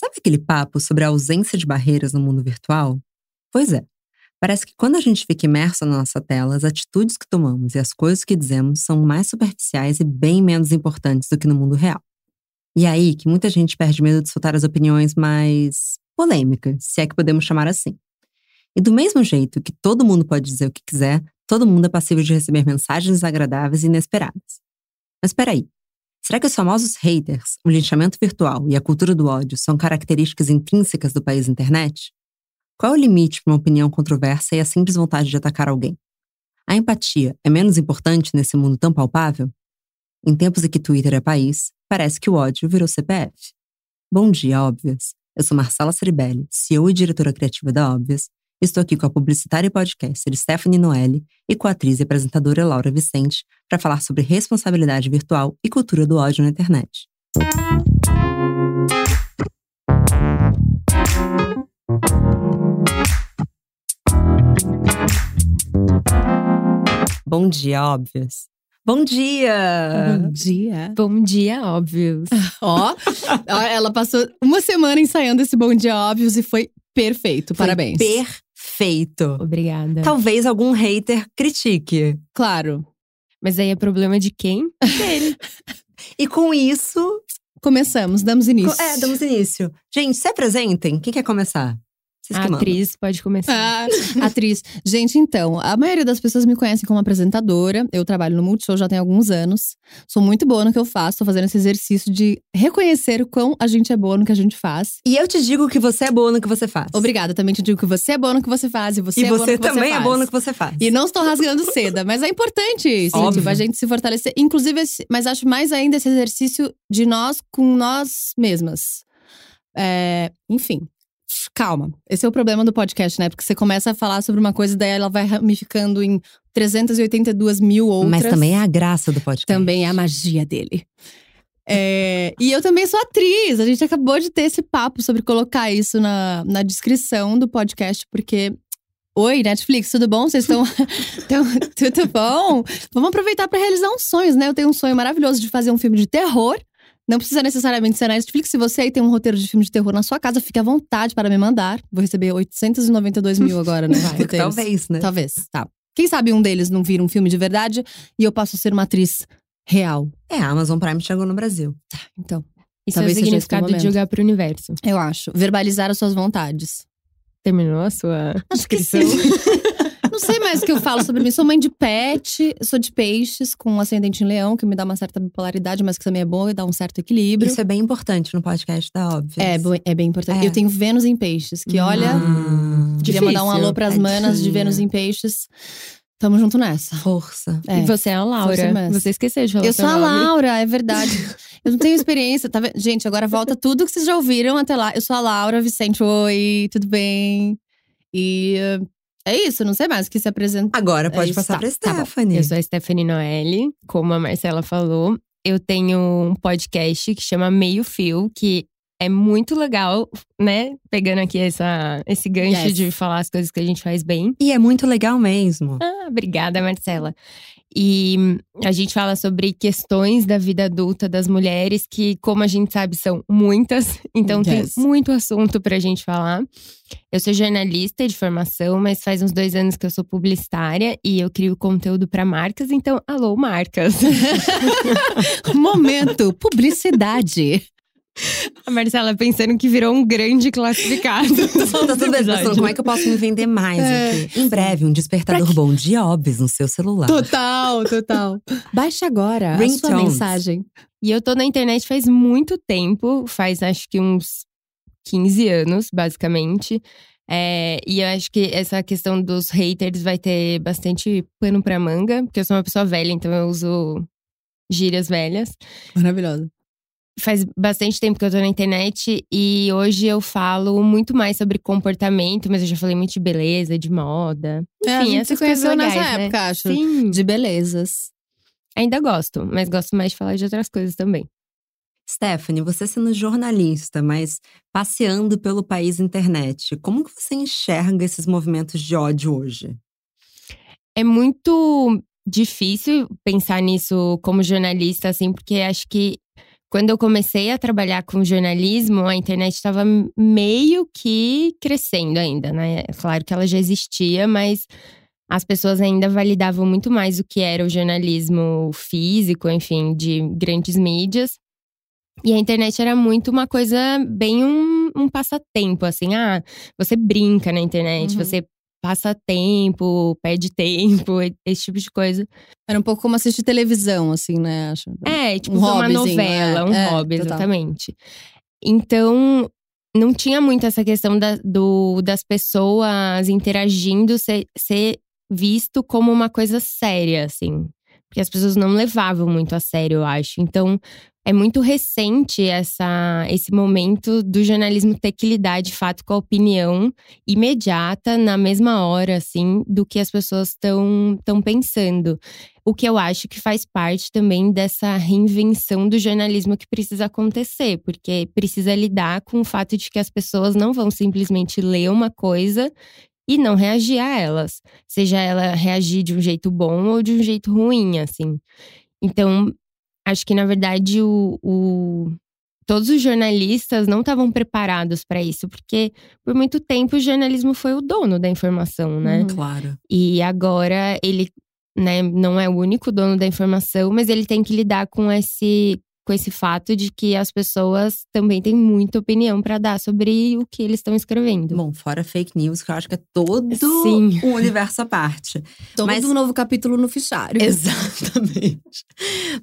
Sabe aquele papo sobre a ausência de barreiras no mundo virtual? Pois é. Parece que quando a gente fica imerso na nossa tela, as atitudes que tomamos e as coisas que dizemos são mais superficiais e bem menos importantes do que no mundo real. E é aí que muita gente perde medo de soltar as opiniões mais polêmicas, se é que podemos chamar assim. E do mesmo jeito que todo mundo pode dizer o que quiser, todo mundo é passível de receber mensagens desagradáveis e inesperadas. Mas peraí, será que os famosos haters, o linchamento virtual e a cultura do ódio são características intrínsecas do país internet? Qual é o limite para uma opinião controversa e a simples vontade de atacar alguém? A empatia é menos importante nesse mundo tão palpável? Em tempos em que Twitter é país, parece que o ódio virou CPF. Bom dia, óbvias. Eu sou Marcela Ceribelli, CEO e diretora criativa da Óbvias, Estou aqui com a publicitária e podcaster Stephanie Noelle e com a atriz e apresentadora Laura Vicente para falar sobre responsabilidade virtual e cultura do ódio na internet. Bom dia, óbvios. Bom dia! Bom dia! Bom dia, óbvios. Ó, ela passou uma semana ensaiando esse Bom Dia Óbvios e foi perfeito. Foi Parabéns. Perfeito. Obrigada. Talvez algum hater critique. Claro. Mas aí é problema de quem? Dele. E com isso, Começamos, damos início. é, damos início. Gente, se apresentem. Quem quer começar? Vocês A atriz pode começar. Ah, atriz. Gente, então, a maioria das pessoas me conhecem como apresentadora. Eu trabalho no Multishow já tem alguns anos. Sou muito boa no que eu faço. Tô fazendo esse exercício de reconhecer o quão a gente é boa no que a gente faz. E eu te digo que você é boa no que você faz. Obrigada, também te digo que você é boa no que você faz e você E é boa no você que você também é boa no que você faz. E não estou rasgando seda, mas é importante isso, Óbvio. tipo, a gente se fortalecer. Inclusive, esse- mas acho mais ainda esse exercício de nós com nós mesmas. É, enfim, calma. Esse é o problema do podcast, né? Porque você começa a falar sobre uma coisa, daí ela vai ramificando em 382 mil outras. Mas também é a graça do podcast. Também é a magia dele. É, e eu também sou atriz. A gente acabou de ter esse papo sobre colocar isso na, na descrição do podcast, porque. Oi, Netflix, tudo bom? Vocês estão. tão- tudo bom? Vamos aproveitar para realizar uns sonhos, né? Eu tenho um sonho maravilhoso de fazer um filme de terror. Não precisa necessariamente ser na Netflix. Se você aí tem um roteiro de filme de terror na sua casa, fique à vontade para me mandar. Vou receber 892 mil agora, né? roteiros. Talvez, né? Talvez, tá. Quem sabe um deles não vira um filme de verdade e eu passo a ser uma atriz real. É, a Amazon Prime chegou no Brasil. Então, Isso é o Talvez seja esse o significado de jogar pro universo. eu acho. Verbalizar as suas vontades. Terminou a sua Acho que descrição? sim. não sei mais o que eu falo sobre mim. Sou mãe de pet, sou de peixes, com um ascendente em leão, que me dá uma certa bipolaridade, mas que também é bom e dá um certo equilíbrio. Isso é bem importante no podcast da Óbvio. É, é bem importante. É. Eu tenho Vênus em peixes, que olha. Hum, Queria mandar um alô pras manas de. Vênus em peixes. Tamo junto nessa. Força. É. E você é a Laura. Você esqueceu de falar Eu sou a nome. Laura, é verdade. Eu não tenho experiência, tá vendo? Gente, agora volta tudo que vocês já ouviram até lá. Eu sou a Laura Vicente, oi, tudo bem? E é isso, não sei mais o que se apresenta. Agora pode isso, passar tá, pra tá. Stephanie. Eu sou a Stephanie Noelle, como a Marcela falou. Eu tenho um podcast que chama Meio Fio, que é muito legal, né? Pegando aqui essa, esse gancho Yes. de falar as coisas que a gente faz bem. E é muito legal mesmo. Ah, obrigada, Marcela. E a gente fala sobre questões da vida adulta das mulheres, que, como a gente sabe, são muitas. Então Yes. tem muito assunto pra gente falar. Eu sou jornalista de formação, mas faz uns dois anos que eu sou publicitária e eu crio conteúdo pra marcas. Então, alô, marcas. Momento, publicidade. a Marcela pensando que virou um grande classificado. Tá tudo bem, pensando como é que eu posso me vender mais É. aqui? Em breve, um despertador bom dia óbvio no seu celular. Total, total. Baixe agora a sua Ringtones. mensagem. E eu tô na internet faz muito tempo, faz acho que uns 15 anos, basicamente. É, e eu acho que essa questão dos haters vai ter bastante pano pra manga, porque eu sou uma pessoa velha, então eu uso gírias velhas. Maravilhosa. Faz bastante tempo que eu tô na internet e hoje eu falo muito mais sobre comportamento, mas eu já falei muito de beleza, de moda. É, a Enfim, gente se conheceu nessa legais, né? época, acho. Sim, De belezas. ainda gosto, mas gosto mais de falar de outras coisas também. Stephanie, você sendo jornalista, mas passeando pelo país internet, como que você enxerga esses movimentos de ódio hoje? É muito difícil pensar nisso como jornalista, assim, porque acho que quando eu comecei a trabalhar com jornalismo, a internet estava meio que crescendo ainda, né? É claro que ela já existia, mas as pessoas ainda validavam muito mais o que era o jornalismo físico, enfim, de grandes mídias. E a internet era muito uma coisa bem um, um passatempo, assim. Ah, você brinca na internet, uhum. você passa tempo, perde tempo, esse tipo de coisa. Era um pouco como assistir televisão, assim, né? Acho. É, tipo um uma novela, é. um é, hobby, total. exatamente. Então, não tinha muito essa questão da, do, das pessoas interagindo ser, ser visto como uma coisa séria, assim. Porque as pessoas não levavam muito a sério, eu acho. Então, é muito recente essa, esse momento do jornalismo ter que lidar de fato com a opinião imediata, na mesma hora, assim, do que as pessoas estão pensando. O que eu acho que faz parte também dessa reinvenção do jornalismo que precisa acontecer, porque precisa lidar com o fato de que as pessoas não vão simplesmente ler uma coisa e não reagir a elas, seja ela reagir de um jeito bom ou de um jeito ruim, assim. Então, acho que na verdade o, o todos os jornalistas não estavam preparados para isso, porque por muito tempo o jornalismo foi o dono da informação, né? Hum, claro. E agora ele né, não é o único dono da informação, mas ele tem que lidar com esse com esse fato de que as pessoas também têm muita opinião para dar sobre o que eles estão escrevendo. Bom, fora fake news, que eu acho que é todo Sim. um universo à parte. Todo Mas... um novo capítulo no fichário. Exatamente.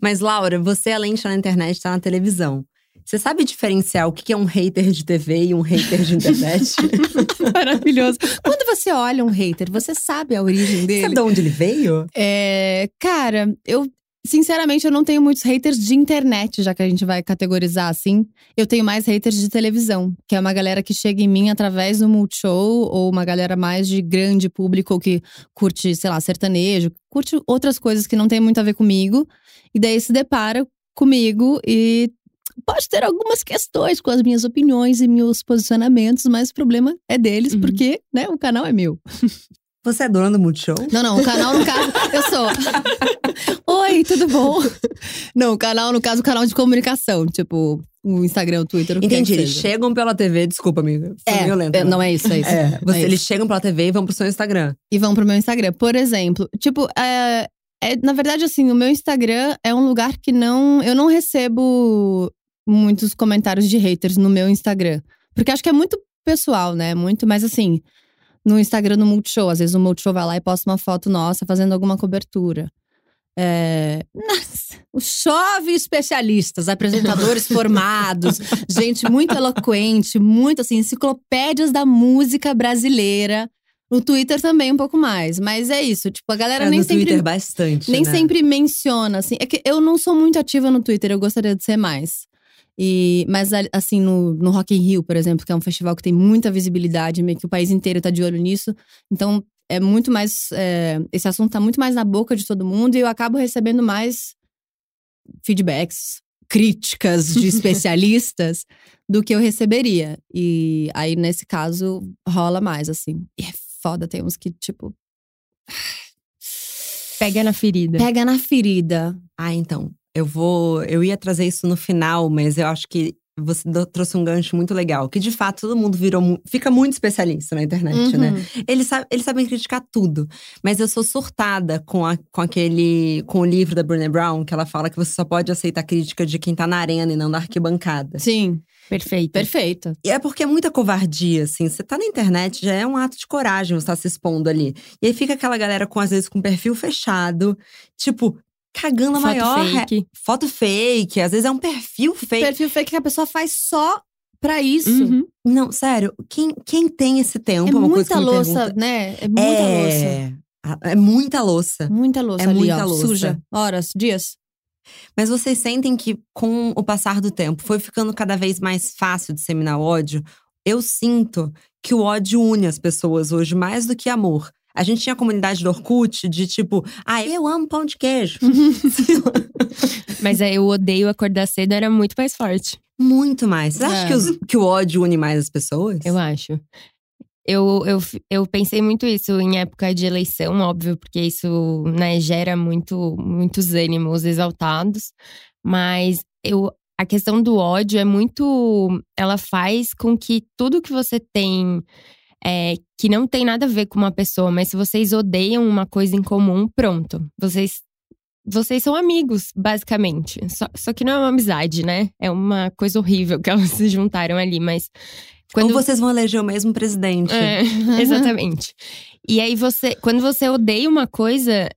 Mas, Laura, você, além de estar na internet, está na televisão. Você sabe diferenciar o que é um hater de TV e um hater de internet? Maravilhoso. Quando você olha um hater, você sabe a origem dele? Sabe de onde ele veio? É, cara, eu Sinceramente, eu não tenho muitos haters de internet, já que a gente vai categorizar assim. Eu tenho mais haters de televisão, que é uma galera que chega em mim através do Multishow, ou uma galera mais de grande público que curte, sei lá, sertanejo, curte outras coisas que não tem muito a ver comigo. E daí se depara comigo e pode ter algumas questões com as minhas opiniões e meus posicionamentos, mas o problema é deles, uhum. porque né, o canal é meu. Você é dona do Multishow? Não, não, o canal no caso, eu sou. Oi, tudo bom? Não, o canal, no caso, o canal de comunicação, tipo, o Instagram, o Twitter, o Entendi, eles chegam pela TV, desculpa, amiga. É, violento, é, não é isso, é isso. É, você, é eles chegam pela TV e vão pro seu Instagram. E vão pro meu Instagram. Por exemplo, tipo, é, é, na verdade, assim, o meu Instagram é um lugar que não. Eu não recebo muitos comentários de haters no meu Instagram. Porque acho que é muito pessoal, né? Muito, mas assim no Instagram do Multishow. Às vezes o Multishow vai lá e posta uma foto nossa fazendo alguma cobertura. É... Chove especialistas, apresentadores formados, gente muito eloquente, muito assim, enciclopédias da música brasileira. No Twitter também um pouco mais, mas é isso. Tipo, a galera é, nem no sempre. Twitter bastante. Nem né? sempre menciona, assim. É que eu não sou muito ativa no Twitter, eu gostaria de ser mais. E, mas assim, no, no Rock in Rio, por exemplo, que é um festival que tem muita visibilidade, meio que o país inteiro tá de olho nisso. Então, é muito mais. É, esse assunto tá muito mais na boca de todo mundo e eu acabo recebendo mais feedbacks, críticas de especialistas do que eu receberia. E aí, nesse caso, rola mais, assim. E é foda, tem uns que, tipo. Pega na ferida. Pega na ferida. Ah, então. Eu vou. Eu ia trazer isso no final, mas eu acho que você trouxe um gancho muito legal. Que de fato todo mundo virou. Fica muito especialista na internet, né? uhum. né? Eles, eles sabem criticar tudo. Mas eu sou surtada com, a, com aquele. com o livro da Brené Brown, que ela fala que você só pode aceitar crítica de quem tá na arena e não na arquibancada. Sim. Perfeito. Perfeito. E é porque é muita covardia, assim. Você tá na internet, já é um ato de coragem você tá se expondo ali. E aí fica aquela galera com, às vezes, com perfil fechado. Tipo, cagando a foto maior. Fake. Foto fake. Às vezes é um perfil fake. Perfil fake que a pessoa faz só pra isso. Uhum. Não, sério, quem, quem tem esse tempo? É, uma muita louça, né? É muita é... louça. É muita louça. Muita louça é ali, muita ó, louça. suja. Horas, dias. Mas vocês sentem que, com o passar do tempo, foi ficando cada vez mais fácil disseminar ódio? Eu sinto que o ódio une as pessoas hoje mais do que amor. A gente tinha a comunidade do Orkut de tipo, ah, eu amo pão de queijo. Mas aí eu odeio acordar cedo era muito mais forte. Muito mais. Você acha é. que, os, que o ódio une mais as pessoas? Eu acho. Eu, eu, eu pensei muito isso em época de eleição, óbvio, porque isso né, gera muito, muitos ânimos exaltados. Mas eu a questão do ódio é muito. Ela faz com que tudo que você tem é, que não tem nada a ver com uma pessoa, mas se vocês odeiam uma coisa em comum, pronto. Vocês. Vocês são amigos, basicamente. Só, só que não é uma amizade, né? É uma coisa horrível que elas se juntaram ali, mas. Quando... Ou vocês vão eleger o mesmo presidente. É, exatamente. e aí você. Quando você odeia uma coisa,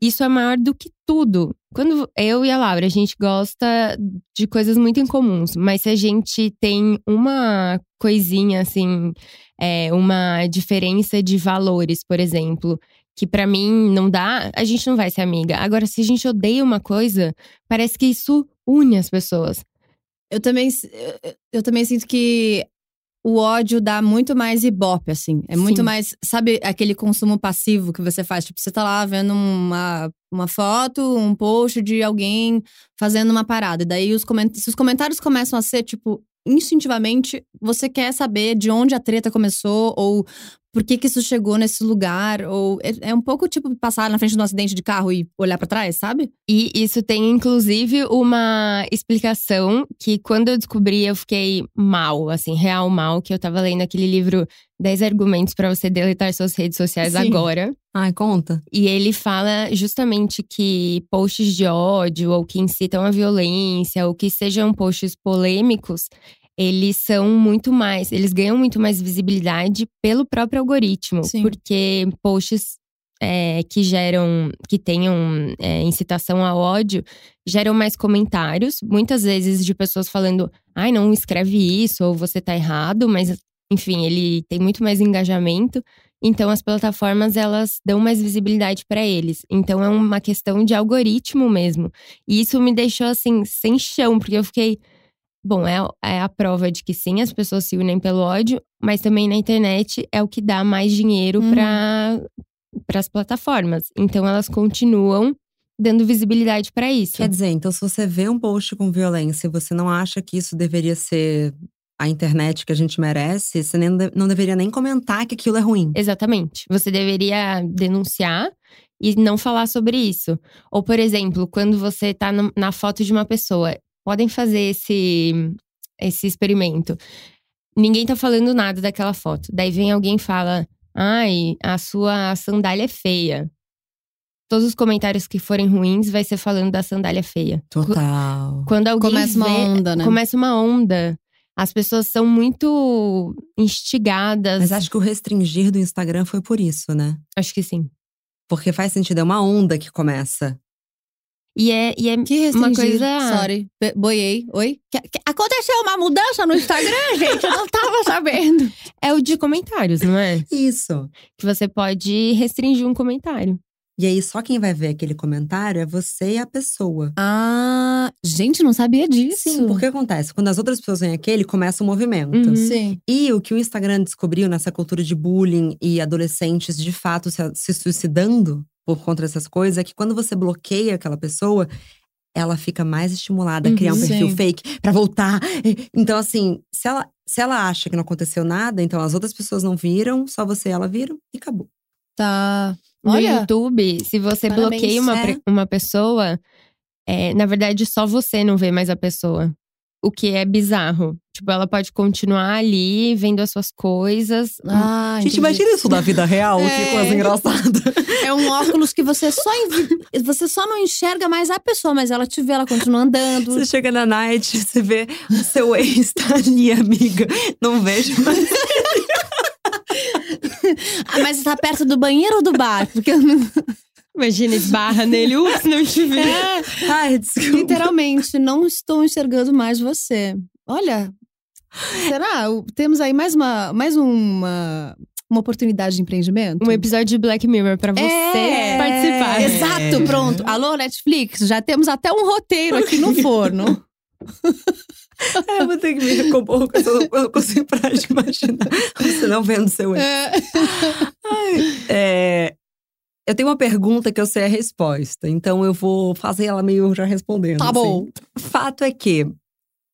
isso é maior do que tudo. Quando eu e a Laura, a gente gosta de coisas muito incomuns, mas se a gente tem uma coisinha assim, é, uma diferença de valores, por exemplo, que para mim não dá, a gente não vai ser amiga. Agora, se a gente odeia uma coisa, parece que isso une as pessoas. Eu também, eu também sinto que o ódio dá muito mais ibope, assim. É muito Sim. mais. Sabe aquele consumo passivo que você faz? Tipo, você tá lá vendo uma, uma foto, um post de alguém fazendo uma parada. E daí, os, coment se os comentários começam a ser, tipo, instintivamente, você quer saber de onde a treta começou ou por que, que isso chegou nesse lugar? Ou é, é, um pouco tipo passar na frente de um acidente de carro e olhar para trás, sabe? E isso tem inclusive uma explicação que quando eu descobri eu fiquei mal, assim, real mal, que eu tava lendo aquele livro 10 argumentos para você deletar suas redes sociais Sim. agora. Ai, conta. E ele fala justamente que posts de ódio ou que incitam a violência ou que sejam posts polêmicos, eles são muito mais, eles ganham muito mais visibilidade pelo próprio algoritmo, Sim. porque posts é, que geram, que tenham é, incitação ao ódio, geram mais comentários, muitas vezes de pessoas falando, ai, não escreve isso, ou você tá errado, mas enfim, ele tem muito mais engajamento. Então as plataformas elas dão mais visibilidade para eles. Então é uma questão de algoritmo mesmo. E isso me deixou assim sem chão, porque eu fiquei, Bom, é, é a prova de que sim, as pessoas se unem pelo ódio, mas também na internet é o que dá mais dinheiro uhum. para as plataformas. Então elas continuam dando visibilidade para isso. Quer dizer, então se você vê um post com violência e você não acha que isso deveria ser a internet que a gente merece, você nem, não deveria nem comentar que aquilo é ruim. Exatamente. Você deveria denunciar e não falar sobre isso. Ou, por exemplo, quando você tá na foto de uma pessoa podem fazer esse, esse experimento. Ninguém tá falando nada daquela foto. Daí vem alguém e fala: Ai, a sua sandália é feia. Todos os comentários que forem ruins vai ser falando da sandália feia. Total. Quando alguém começa uma onda, né? Começa uma onda. As pessoas são muito instigadas. Mas acho que o restringir do Instagram foi por isso, né? Acho que sim. Porque faz sentido, é uma onda que começa. E é, e é que uma coisa. Sorry, boiei. Oi? Aconteceu uma mudança no Instagram, gente? Eu não tava sabendo. É o de comentários, não é? Isso. Que você pode restringir um comentário. E aí, só quem vai ver aquele comentário é você e a pessoa. Ah, gente, não sabia disso. Sim, porque acontece? Quando as outras pessoas veem aquele, começa o um movimento. Uhum. Sim. E o que o Instagram descobriu nessa cultura de bullying e adolescentes de fato se, se suicidando por conta dessas coisas é que quando você bloqueia aquela pessoa, ela fica mais estimulada a criar um uhum, perfil sim. fake para voltar. Então, assim, se ela, se ela acha que não aconteceu nada, então as outras pessoas não viram, só você e ela viram e acabou. Tá. No Olha, YouTube, se você parabéns, bloqueia uma, é. uma pessoa, é, na verdade, só você não vê mais a pessoa o que é bizarro. Tipo, ela pode continuar ali, vendo as suas coisas. Ah, Gente, imagina isso na vida real, é. que coisa engraçada. É um óculos que você só, você só não enxerga mais a pessoa, mas ela te vê, ela continua andando. Você chega na night, você vê o seu ex tá ali, amiga. Não vejo mais. ah, mas tá perto do banheiro ou do bar? Porque eu não. Imagina, esbarra nele, ups, não te vi. É. Ai, desculpa. Literalmente, não estou enxergando mais você. Olha, será? Temos aí mais uma, mais uma, uma oportunidade de empreendimento? Um episódio de Black Mirror para você é, participar. Exato, é. pronto. Alô, Netflix, já temos até um roteiro aqui no forno. É, eu vou ter que me recompor, eu não consigo parar de imaginar você não vendo seu ex. É. É, eu tenho uma pergunta que eu sei a resposta, então eu vou fazer ela meio já respondendo. Tá bom. Assim. Fato é que,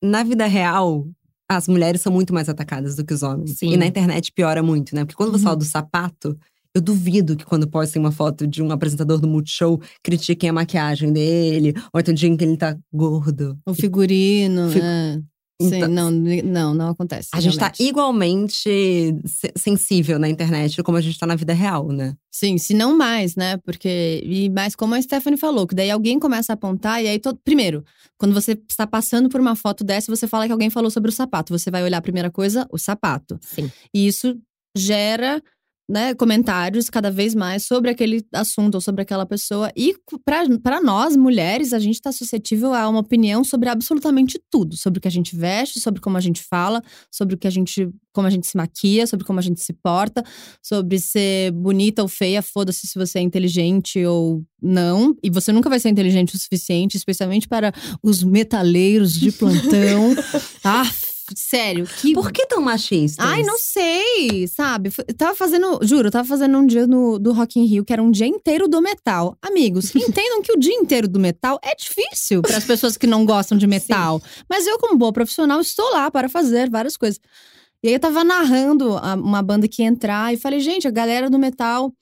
na vida real, as mulheres são muito mais atacadas do que os homens. Sim. E na internet piora muito, né? Porque quando você uhum. fala do sapato, Eu duvido que quando postem uma foto de um apresentador do Multishow, critiquem a maquiagem dele, ou então digam que ele tá gordo. O figurino, Fi- é. Então- Sim, não, não, não acontece. A gente tá realmente. igualmente se- sensível na internet como a gente tá na vida real, né? Sim, se não mais, né? Porque. E mais como a Stephanie falou, que daí alguém começa a apontar, e aí todo. Primeiro, quando você está passando por uma foto dessa, você fala que alguém falou sobre o sapato. Você vai olhar a primeira coisa, o sapato. Sim. E isso gera. Né, comentários cada vez mais sobre aquele assunto ou sobre aquela pessoa. E para nós, mulheres, a gente está suscetível a uma opinião sobre absolutamente tudo. Sobre o que a gente veste, sobre como a gente fala, sobre o que a gente, como a gente se maquia, sobre como a gente se porta, sobre ser bonita ou feia, foda-se se você é inteligente ou não. E você nunca vai ser inteligente o suficiente, especialmente para os metaleiros de plantão. ah, sério, que Por que tão machista? Ai, não sei, sabe? Eu tava fazendo, juro, eu tava fazendo um dia no, do Rock in Rio, que era um dia inteiro do metal. Amigos, entendam que o dia inteiro do metal é difícil para as pessoas que não gostam de metal. Mas eu, como boa profissional, estou lá para fazer várias coisas. E aí eu tava narrando uma banda que ia entrar e falei, gente, a galera do metal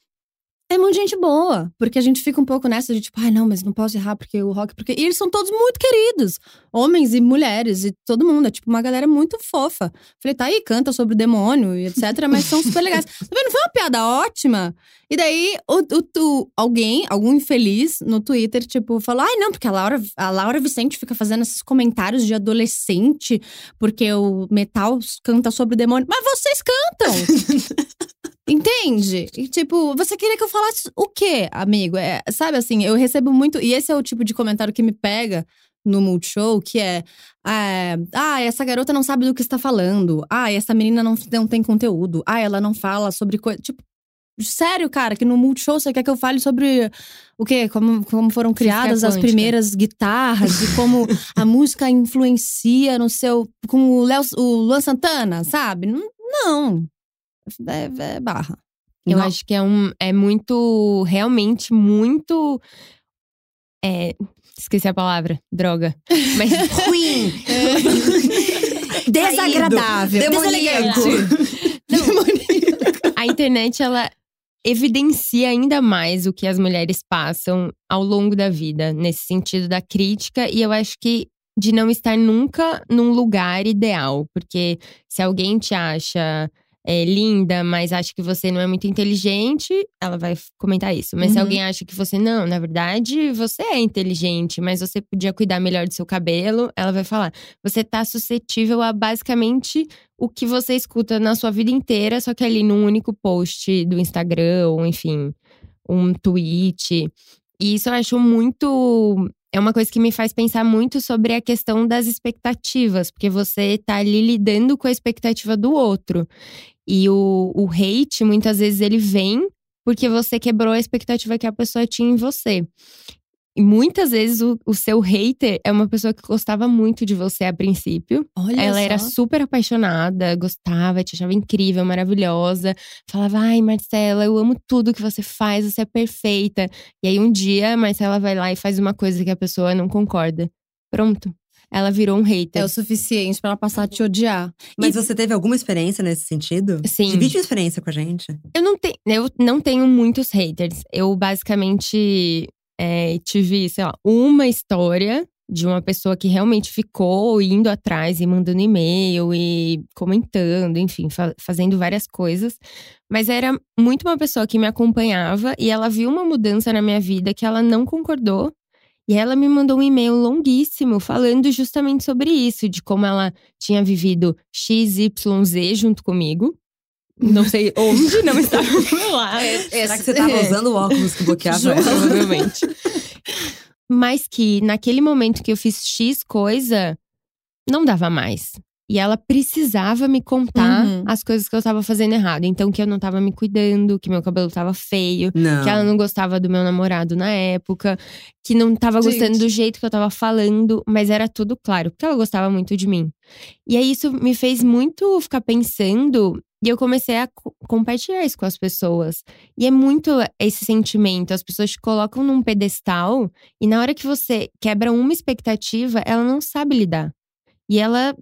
é muito gente boa. Porque a gente fica um pouco nessa de tipo, ai, não, mas não posso errar porque o rock. Porque... E eles são todos muito queridos. Homens e mulheres e todo mundo. É tipo uma galera muito fofa. Falei, tá aí, canta sobre o demônio e etc. Mas são super legais. Tá vendo? Foi uma piada ótima. E daí, o, o, tu- alguém, algum infeliz no Twitter, tipo, falou: ai, não, porque a Laura, a Laura Vicente fica fazendo esses comentários de adolescente, porque o metal canta sobre o demônio. Mas vocês cantam! Entende? E, tipo, você queria que eu falasse o quê, amigo? É, sabe assim, eu recebo muito. E esse é o tipo de comentário que me pega no Multishow, que é, é. Ah, essa garota não sabe do que está falando. Ah, essa menina não, não tem conteúdo. Ah, ela não fala sobre coisa. Tipo, sério, cara, que no Multishow você quer que eu fale sobre o quê? Como, como foram criadas as primeiras guitarras e como a música influencia no seu. Com o, Léo, o Luan Santana, sabe? Não. É, é barra. Eu Não. acho que é um é muito, realmente muito. É, esqueci a palavra, droga. Mas Ruim! Desagradável. Demoníaco. a internet ela evidencia ainda mais o que as mulheres passam ao longo da vida, nesse sentido da crítica, e eu acho que de não estar nunca num lugar ideal, porque se alguém te acha é, linda, mas acha que você não é muito inteligente, ela vai comentar isso. Mas se Uhum. alguém acha que você não, na verdade, você é inteligente, mas você podia cuidar melhor do seu cabelo, ela vai falar. Você tá suscetível a basicamente o que você escuta na sua vida inteira, só que ali num único post do Instagram, ou enfim, um tweet. E isso eu acho muito. É uma coisa que me faz pensar muito sobre a questão das expectativas, porque você tá ali lidando com a expectativa do outro. E o, o hate, muitas vezes, ele vem porque você quebrou a expectativa que a pessoa tinha em você. E muitas vezes o, o seu hater é uma pessoa que gostava muito de você a princípio. Olha Ela só. era super apaixonada, gostava, te achava incrível, maravilhosa. Falava, ai, Marcela, eu amo tudo que você faz, você é perfeita. E aí um dia a Marcela vai lá e faz uma coisa que a pessoa não concorda. Pronto. Ela virou um hater. É o suficiente pra ela passar a te odiar. Mas você teve alguma experiência nesse sentido? Sim. Divide uma experiência com a gente. Eu não, te, eu não tenho muitos haters. Eu basicamente é, tive, sei lá, uma história de uma pessoa que realmente ficou indo atrás e mandando e-mail e comentando, enfim, fa- fazendo várias coisas. Mas era muito uma pessoa que me acompanhava e ela viu uma mudança na minha vida que ela não concordou. E ela me mandou um e-mail longuíssimo falando justamente sobre isso, de como ela tinha vivido XYZ junto comigo. Não sei onde, não estava do meu lado. Será que você tava usando o óculos que bloqueava? Provavelmente. Mas que naquele momento que eu fiz X coisa, não dava mais. E ela precisava me contar Uhum. as coisas que eu tava fazendo errado. Então, que eu não tava me cuidando, que meu cabelo tava feio, Não. que ela não gostava do meu namorado na época, que não tava Gente. gostando do jeito que eu tava falando, mas era tudo claro, porque ela gostava muito de mim. E aí isso me fez muito ficar pensando, e eu comecei a co- compartilhar isso com as pessoas. E é muito esse sentimento, as pessoas te colocam num pedestal, e na hora que você quebra uma expectativa, ela não sabe lidar. E ela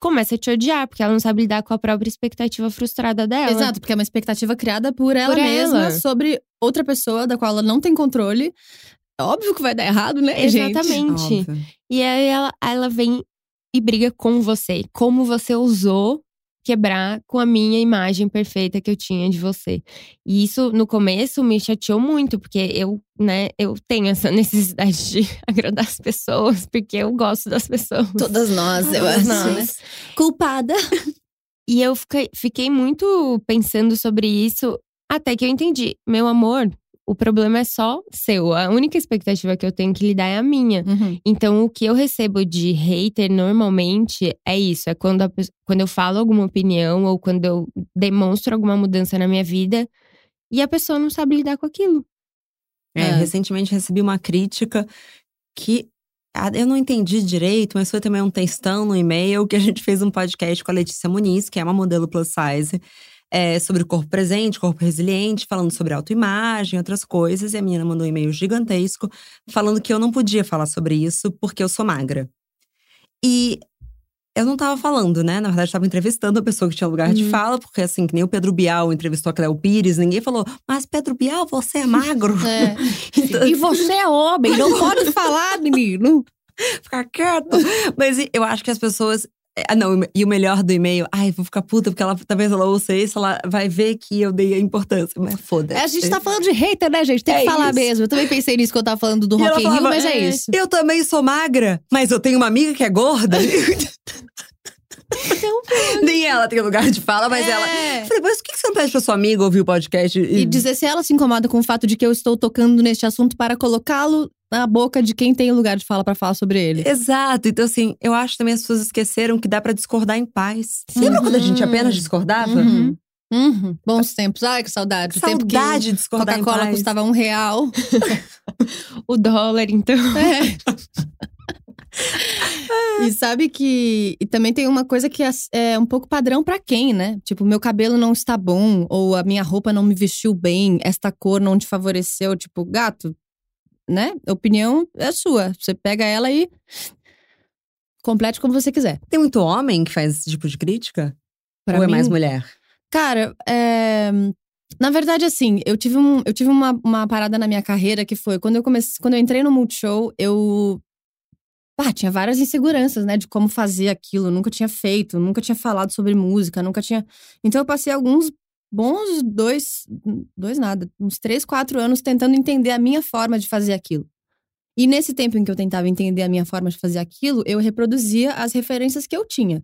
começa a te odiar, porque ela não sabe lidar com a própria expectativa frustrada dela. Exato, porque é uma expectativa criada por ela Por mesma ela. sobre outra pessoa da qual ela não tem controle. Óbvio que vai dar errado, né, gente? Exatamente. Óbvio. E aí ela, ela vem e briga com você. Como você ousou quebrar com a minha imagem perfeita que eu tinha de você. E isso, no começo, me chateou muito, porque eu, né, eu tenho essa necessidade de agradar as pessoas, porque eu gosto das pessoas. Todas nós, eu Todas acho. nós. Culpada. E eu fiquei, fiquei muito pensando sobre isso, até que eu entendi. Meu amor, o problema é só seu. A única expectativa que eu tenho que lidar é a minha. Uhum. Então, o que eu recebo de hater normalmente é isso: é quando, a quando eu falo alguma opinião ou quando eu demonstro alguma mudança na minha vida e a pessoa não sabe lidar com aquilo. É, É. recentemente recebi uma crítica que eu não entendi direito, mas foi também um textão no e-mail que a gente fez um podcast com a Letícia Muniz, que é uma modelo plus size, é, sobre o corpo presente, corpo resiliente, falando sobre autoimagem, outras coisas. E a menina mandou um e-mail gigantesco falando que eu não podia falar sobre isso porque eu sou magra. E eu não tava falando, né? Na verdade, eu tava entrevistando a pessoa que tinha lugar de Uhum. fala, porque assim, que nem o Pedro Bial entrevistou a Cléo Pires, ninguém falou, mas Pedro Bial, você é magro. É. Então, E você é homem, não pode falar, menino. ficar quieto. Mas eu acho que as pessoas. Ah, não, e o melhor do e-mail, ai, vou ficar puta, porque ela talvez ela ouça isso, ela vai ver que eu dei a importância. Mas foda-se. A gente tá falando de hater, né, gente? Tem que É falar isso. mesmo. Eu também pensei nisso quando eu tava falando do E Rock in Rio, mas é "É, isso. Eu também sou magra, mas eu tenho uma amiga que é gorda. Nem ela tem lugar de fala, mas ela. É. Eu falei, mas por que você não pede pra sua amiga ouvir o podcast? E dizer se ela se incomoda com o fato de que eu estou tocando neste assunto para colocá-lo na boca de quem tem lugar de fala pra falar sobre ele. Exato. Então, assim, eu acho também as pessoas esqueceram que dá pra discordar em paz. Lembra quando a gente apenas discordava? Uhum. Uhum. Bons tempos. Ai, que saudade. Saudade de discordar Coca-Cola custava um real. O dólar, então. É. e sabe que. E também tem uma coisa que é, é um pouco padrão pra quem, né? Tipo, meu cabelo não está bom, ou a minha roupa não me vestiu bem, esta cor não te favoreceu. Tipo, gato, né? A opinião é sua. Você pega ela e. Complete como você quiser. Tem muito homem que faz esse tipo de crítica? Pra Ou é mim, mais mulher? Cara, é, na verdade, assim, eu tive, um, eu tive uma, uma parada na minha carreira que foi quando eu comecei, quando eu entrei no Multishow, eu. Pá, tinha várias inseguranças, né, de como fazer aquilo. Nunca tinha feito, nunca tinha falado sobre música, nunca tinha. Então eu passei alguns bons dois. Dois nada, uns três, quatro anos tentando entender a minha forma de fazer aquilo. E nesse tempo em que eu tentava entender a minha forma de fazer aquilo, eu reproduzia as referências que eu tinha.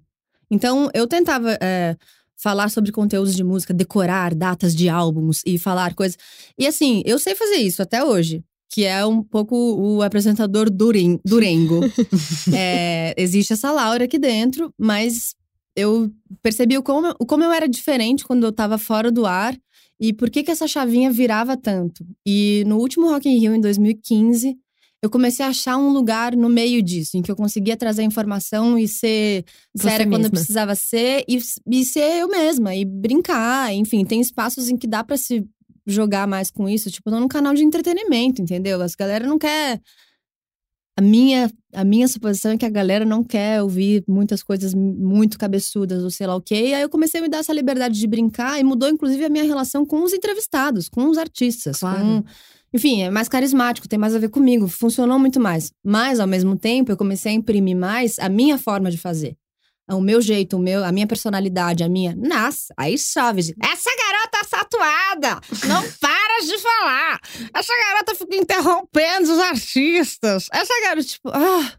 Então, eu tentava é, falar sobre conteúdos de música, decorar datas de álbuns e falar coisas. E assim, eu sei fazer isso até hoje. Que é um pouco o apresentador duren, durengo. É, existe essa Laura aqui dentro, mas eu percebi o como, o como eu era diferente quando eu tava fora do ar e por que que essa chavinha virava tanto. E no último Rock in Rio, em 2015, eu comecei a achar um lugar no meio disso, em que eu conseguia trazer informação e ser Você séria quando eu mesma. precisava ser e, e ser eu mesma e brincar, enfim, tem espaços em que dá pra se jogar mais com isso, tipo, tô num canal de entretenimento, entendeu? As galera não quer a minha a minha suposição é que a galera não quer ouvir muitas coisas muito cabeçudas ou sei lá o quê. E aí eu comecei a me dar essa liberdade de brincar e mudou inclusive a minha relação com os entrevistados, com os artistas, Claro. com enfim, é mais carismático, tem mais a ver comigo, funcionou muito mais. Mas, ao mesmo tempo, eu comecei a imprimir mais a minha forma de fazer. O meu jeito, o meu, a minha personalidade, a minha. Nossa, aí chove. Essa garota satuada! Não para de falar! Essa garota fica interrompendo os artistas! Essa garota, tipo. Ah,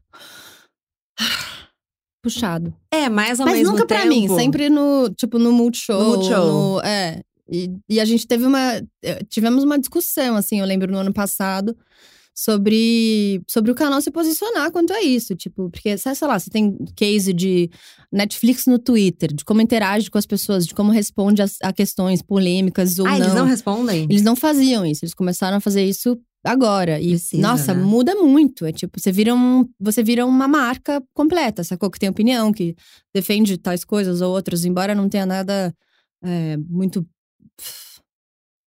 puxado. É, mas ao Mas mesmo nunca tempo. pra mim, sempre no, tipo, no Multishow. No Multishow. no- é. E, e a gente teve uma. eh, Tivemos uma discussão, assim, eu lembro no ano passado, sobre, sobre o canal se posicionar quanto a isso. Tipo, porque, sei sei lá, você tem case de Netflix no Twitter, de como interage com as pessoas, de como responde as- a, questões polêmicas ou Ah, não. eles não respondem? Eles não faziam isso, eles começaram a fazer isso agora. E, Precisa, nossa, né? muda muito. É tipo, você vira, um, você vira uma marca completa, sacou? Que tem opinião, que defende tais coisas ou outras, embora não tenha nada é, muito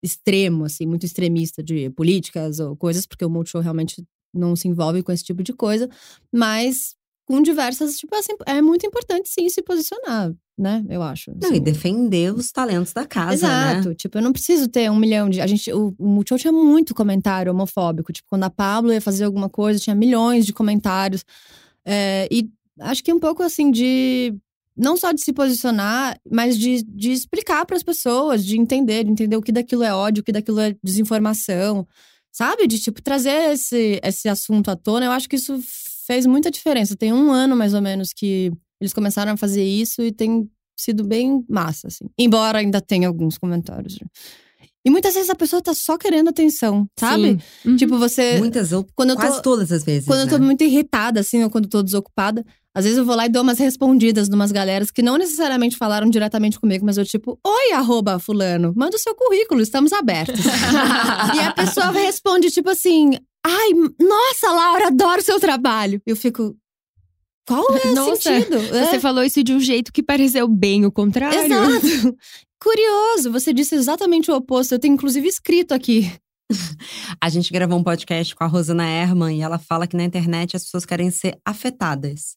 extremo, assim, muito extremista de políticas ou coisas, porque o Multishow realmente não se envolve com esse tipo de coisa. Mas com diversas, tipo assim, é muito importante sim se posicionar, né? Eu acho. Não, assim. e defender os talentos da casa, Exato. né? Tipo, eu não preciso ter um milhão de. A gente, o, o Multishow tinha muito comentário homofóbico. Tipo, quando a Pablo ia fazer alguma coisa, tinha milhões de comentários. É, e acho que um pouco assim de. Não só de se posicionar, mas de, de explicar para as pessoas, de entender, de entender o que daquilo é ódio, o que daquilo é desinformação, sabe? De, tipo, trazer esse, esse assunto à tona. Eu acho que isso fez muita diferença. Tem um ano, mais ou menos, que eles começaram a fazer isso e tem sido bem massa, assim. Embora ainda tenha alguns comentários. E muitas vezes a pessoa tá só querendo atenção, sabe? Sim. Uhum. Tipo, você. Muitas ou Quando eu tô- quase todas as vezes. Quando eu tô né? muito irritada, assim, ou quando eu tô desocupada, às vezes eu vou lá e dou umas respondidas numas galeras que não necessariamente falaram diretamente comigo, mas eu tipo, oi, arroba fulano, manda o seu currículo, estamos abertos. e a pessoa responde, tipo assim, ai, nossa, Laura, adoro seu trabalho. Eu fico, qual é o Nossa, sentido? Você É, falou isso de um jeito que pareceu bem o contrário. Exato. Curioso, você disse exatamente o oposto. Eu tenho inclusive escrito aqui. A gente gravou um podcast com a Rosana Herman e ela fala que na internet as pessoas querem ser afetadas.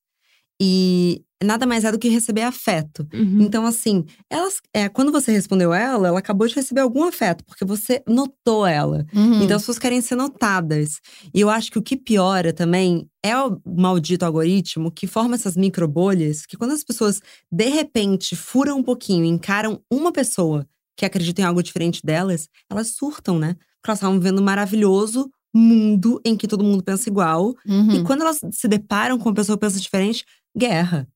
E nada mais é do que receber afeto. Uhum. Então, assim, elas, é, quando você respondeu ela, ela acabou de receber algum afeto, porque você notou ela. Uhum. Então as pessoas querem ser notadas. E eu acho que o que piora também é o maldito algoritmo que forma essas microbolhas, que quando as pessoas de repente furam um pouquinho e encaram uma pessoa que acredita em algo diferente delas, elas surtam, né? Porque elas estavam vivendo um maravilhoso mundo em que todo mundo pensa igual. Uhum. E quando elas se deparam com uma pessoa que pensa diferente, guerra.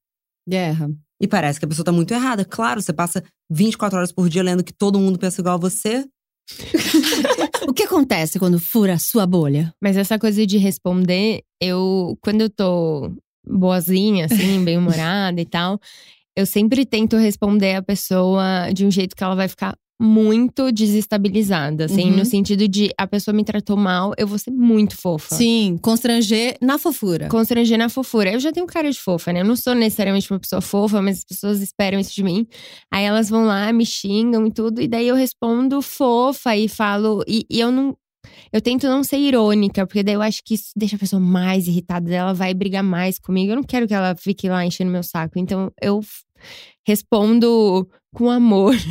Guerra. E parece que a pessoa tá muito errada. Claro, você passa 24 horas por dia lendo que todo mundo pensa igual a você. O que acontece quando fura a sua bolha? Mas essa coisa de responder, eu, quando eu tô boazinha, assim, bem-humorada e tal, eu sempre tento responder a pessoa de um jeito que ela vai ficar muito desestabilizada, assim, Uhum. no sentido de a pessoa me tratou mal, eu vou ser muito fofa. Sim, constranger na fofura. Constranger na fofura. Eu já tenho cara de fofa, né? Eu não sou necessariamente uma pessoa fofa, mas as pessoas esperam isso de mim. Aí elas vão lá, me xingam e tudo, e daí eu respondo fofa e falo. E, e eu não. Eu tento não ser irônica, porque daí eu acho que isso deixa a pessoa mais irritada, ela vai brigar mais comigo. Eu não quero que ela fique lá enchendo meu saco. Então eu respondo com amor.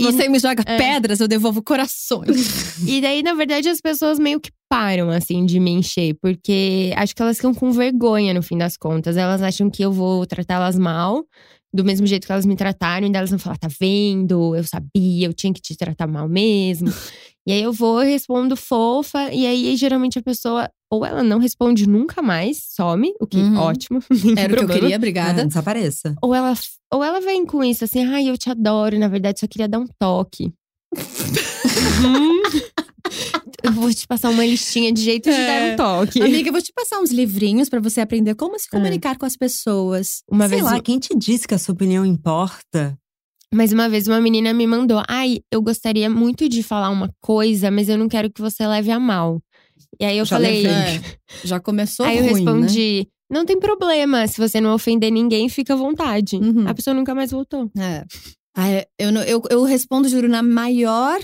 Você me joga É. pedras, eu devolvo corações. E daí, na verdade, as pessoas meio que param, assim, de me encher. Porque acho que elas ficam com vergonha, no fim das contas. Elas acham que eu vou tratá-las mal. Do mesmo jeito que elas me trataram. E daí elas vão falar, tá vendo? Eu sabia, eu tinha que te tratar mal mesmo. e aí eu vou e respondo fofa. E aí, geralmente, a pessoa… Ou ela não responde nunca mais, some. O que, Uhum. ótimo. Era o que eu queria, É, obrigada. desapareça. Ou ela, ou ela vem com isso assim, ai, eu te adoro, na verdade só queria dar um toque. Hum. eu vou te passar uma listinha de jeitos de É. dar um toque. Amiga, eu vou te passar uns livrinhos pra você aprender como se comunicar com as pessoas. Uma Sei vez, lá, quem te disse que a sua opinião importa? mas uma vez uma menina me mandou, ai, eu gostaria muito de falar uma coisa, mas eu não quero que você leve a mal. E aí eu Já falei. É, já começou aí eu ruim, né? respondi, não tem problema, se você não ofender ninguém, fica à vontade. Uhum. A pessoa nunca mais voltou. É. Eu, eu, eu respondo, juro, na maior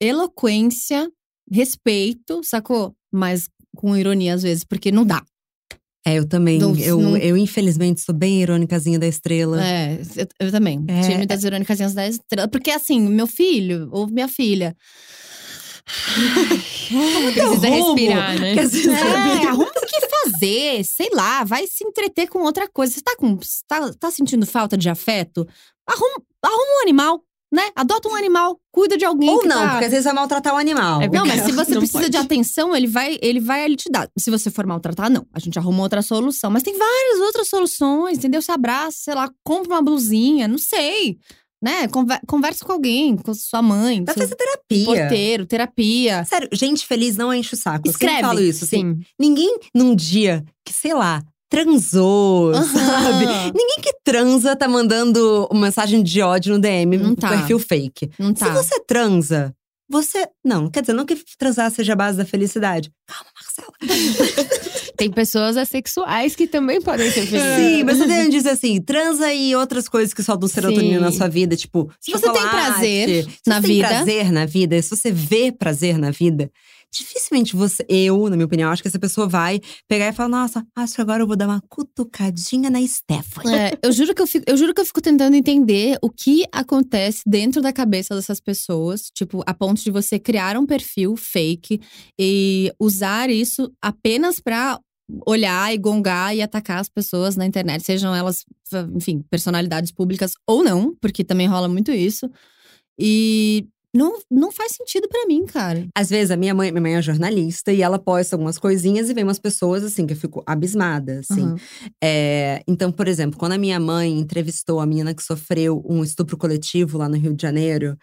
eloquência, respeito, sacou? Mas com ironia às vezes, porque não dá. É, eu também. Não- eu, não- eu, infelizmente, sou bem irônicazinha da estrela. É, eu, eu também. É. Time das irônicas da estrela. Porque assim, meu filho ou minha filha. Precisa rumo. respirar, né? É, arruma o que fazer, sei lá, vai se entreter com outra coisa. Você tá, com, tá, tá sentindo falta de afeto? Arruma, arruma um animal, né? Adota um animal, cuida de alguém Ou que não, tá... porque às vezes vai maltratar o animal. É Não, mas se você Não precisa pode. de atenção, ele vai, ele vai ali te dar. Se você for maltratar, não. A gente arruma outra solução. Mas tem várias outras soluções, entendeu? Se abraça, sei lá, compra uma blusinha, não sei. Né? Conver- conversa com alguém, com sua mãe, Vai fazer terapia. porteiro, terapia. Sério, gente feliz não enche o saco. Eu Escreve. falo isso. assim. Sim. Ninguém num dia que, sei lá, transou, sabe? Ninguém que transa tá mandando uma mensagem de ódio no DM Não tá. perfil fake. Não tá. Se você transa, você. Não, quer dizer, não que transar seja a base da felicidade. Calma, Marcela. Tem pessoas assexuais que também podem ser felizes. Sim, mas você tem dizer assim: transa e outras coisas que soltam serotonina Sim. na sua vida, tipo. Se você tem prazer Se na você tem vida. prazer na vida, se você vê prazer na vida. dificilmente você, eu, na minha opinião, acho que essa pessoa vai pegar e falar: nossa, acho que agora eu vou dar uma cutucadinha na Stephanie. É, eu juro que eu fico, eu juro que eu fico tentando entender o que acontece dentro da cabeça dessas pessoas, tipo, a ponto de você criar um perfil fake e usar isso apenas pra olhar e gongar e atacar as pessoas na internet, sejam elas, enfim, personalidades públicas ou não, porque também rola muito isso. E não, não faz sentido pra mim, cara. Às vezes, a minha mãe, minha mãe é jornalista e ela posta algumas coisinhas e vem umas pessoas, assim, que eu fico abismada, assim. Uhum. É, então, por exemplo, quando a minha mãe entrevistou a menina que sofreu um estupro coletivo lá no Rio de Janeiro,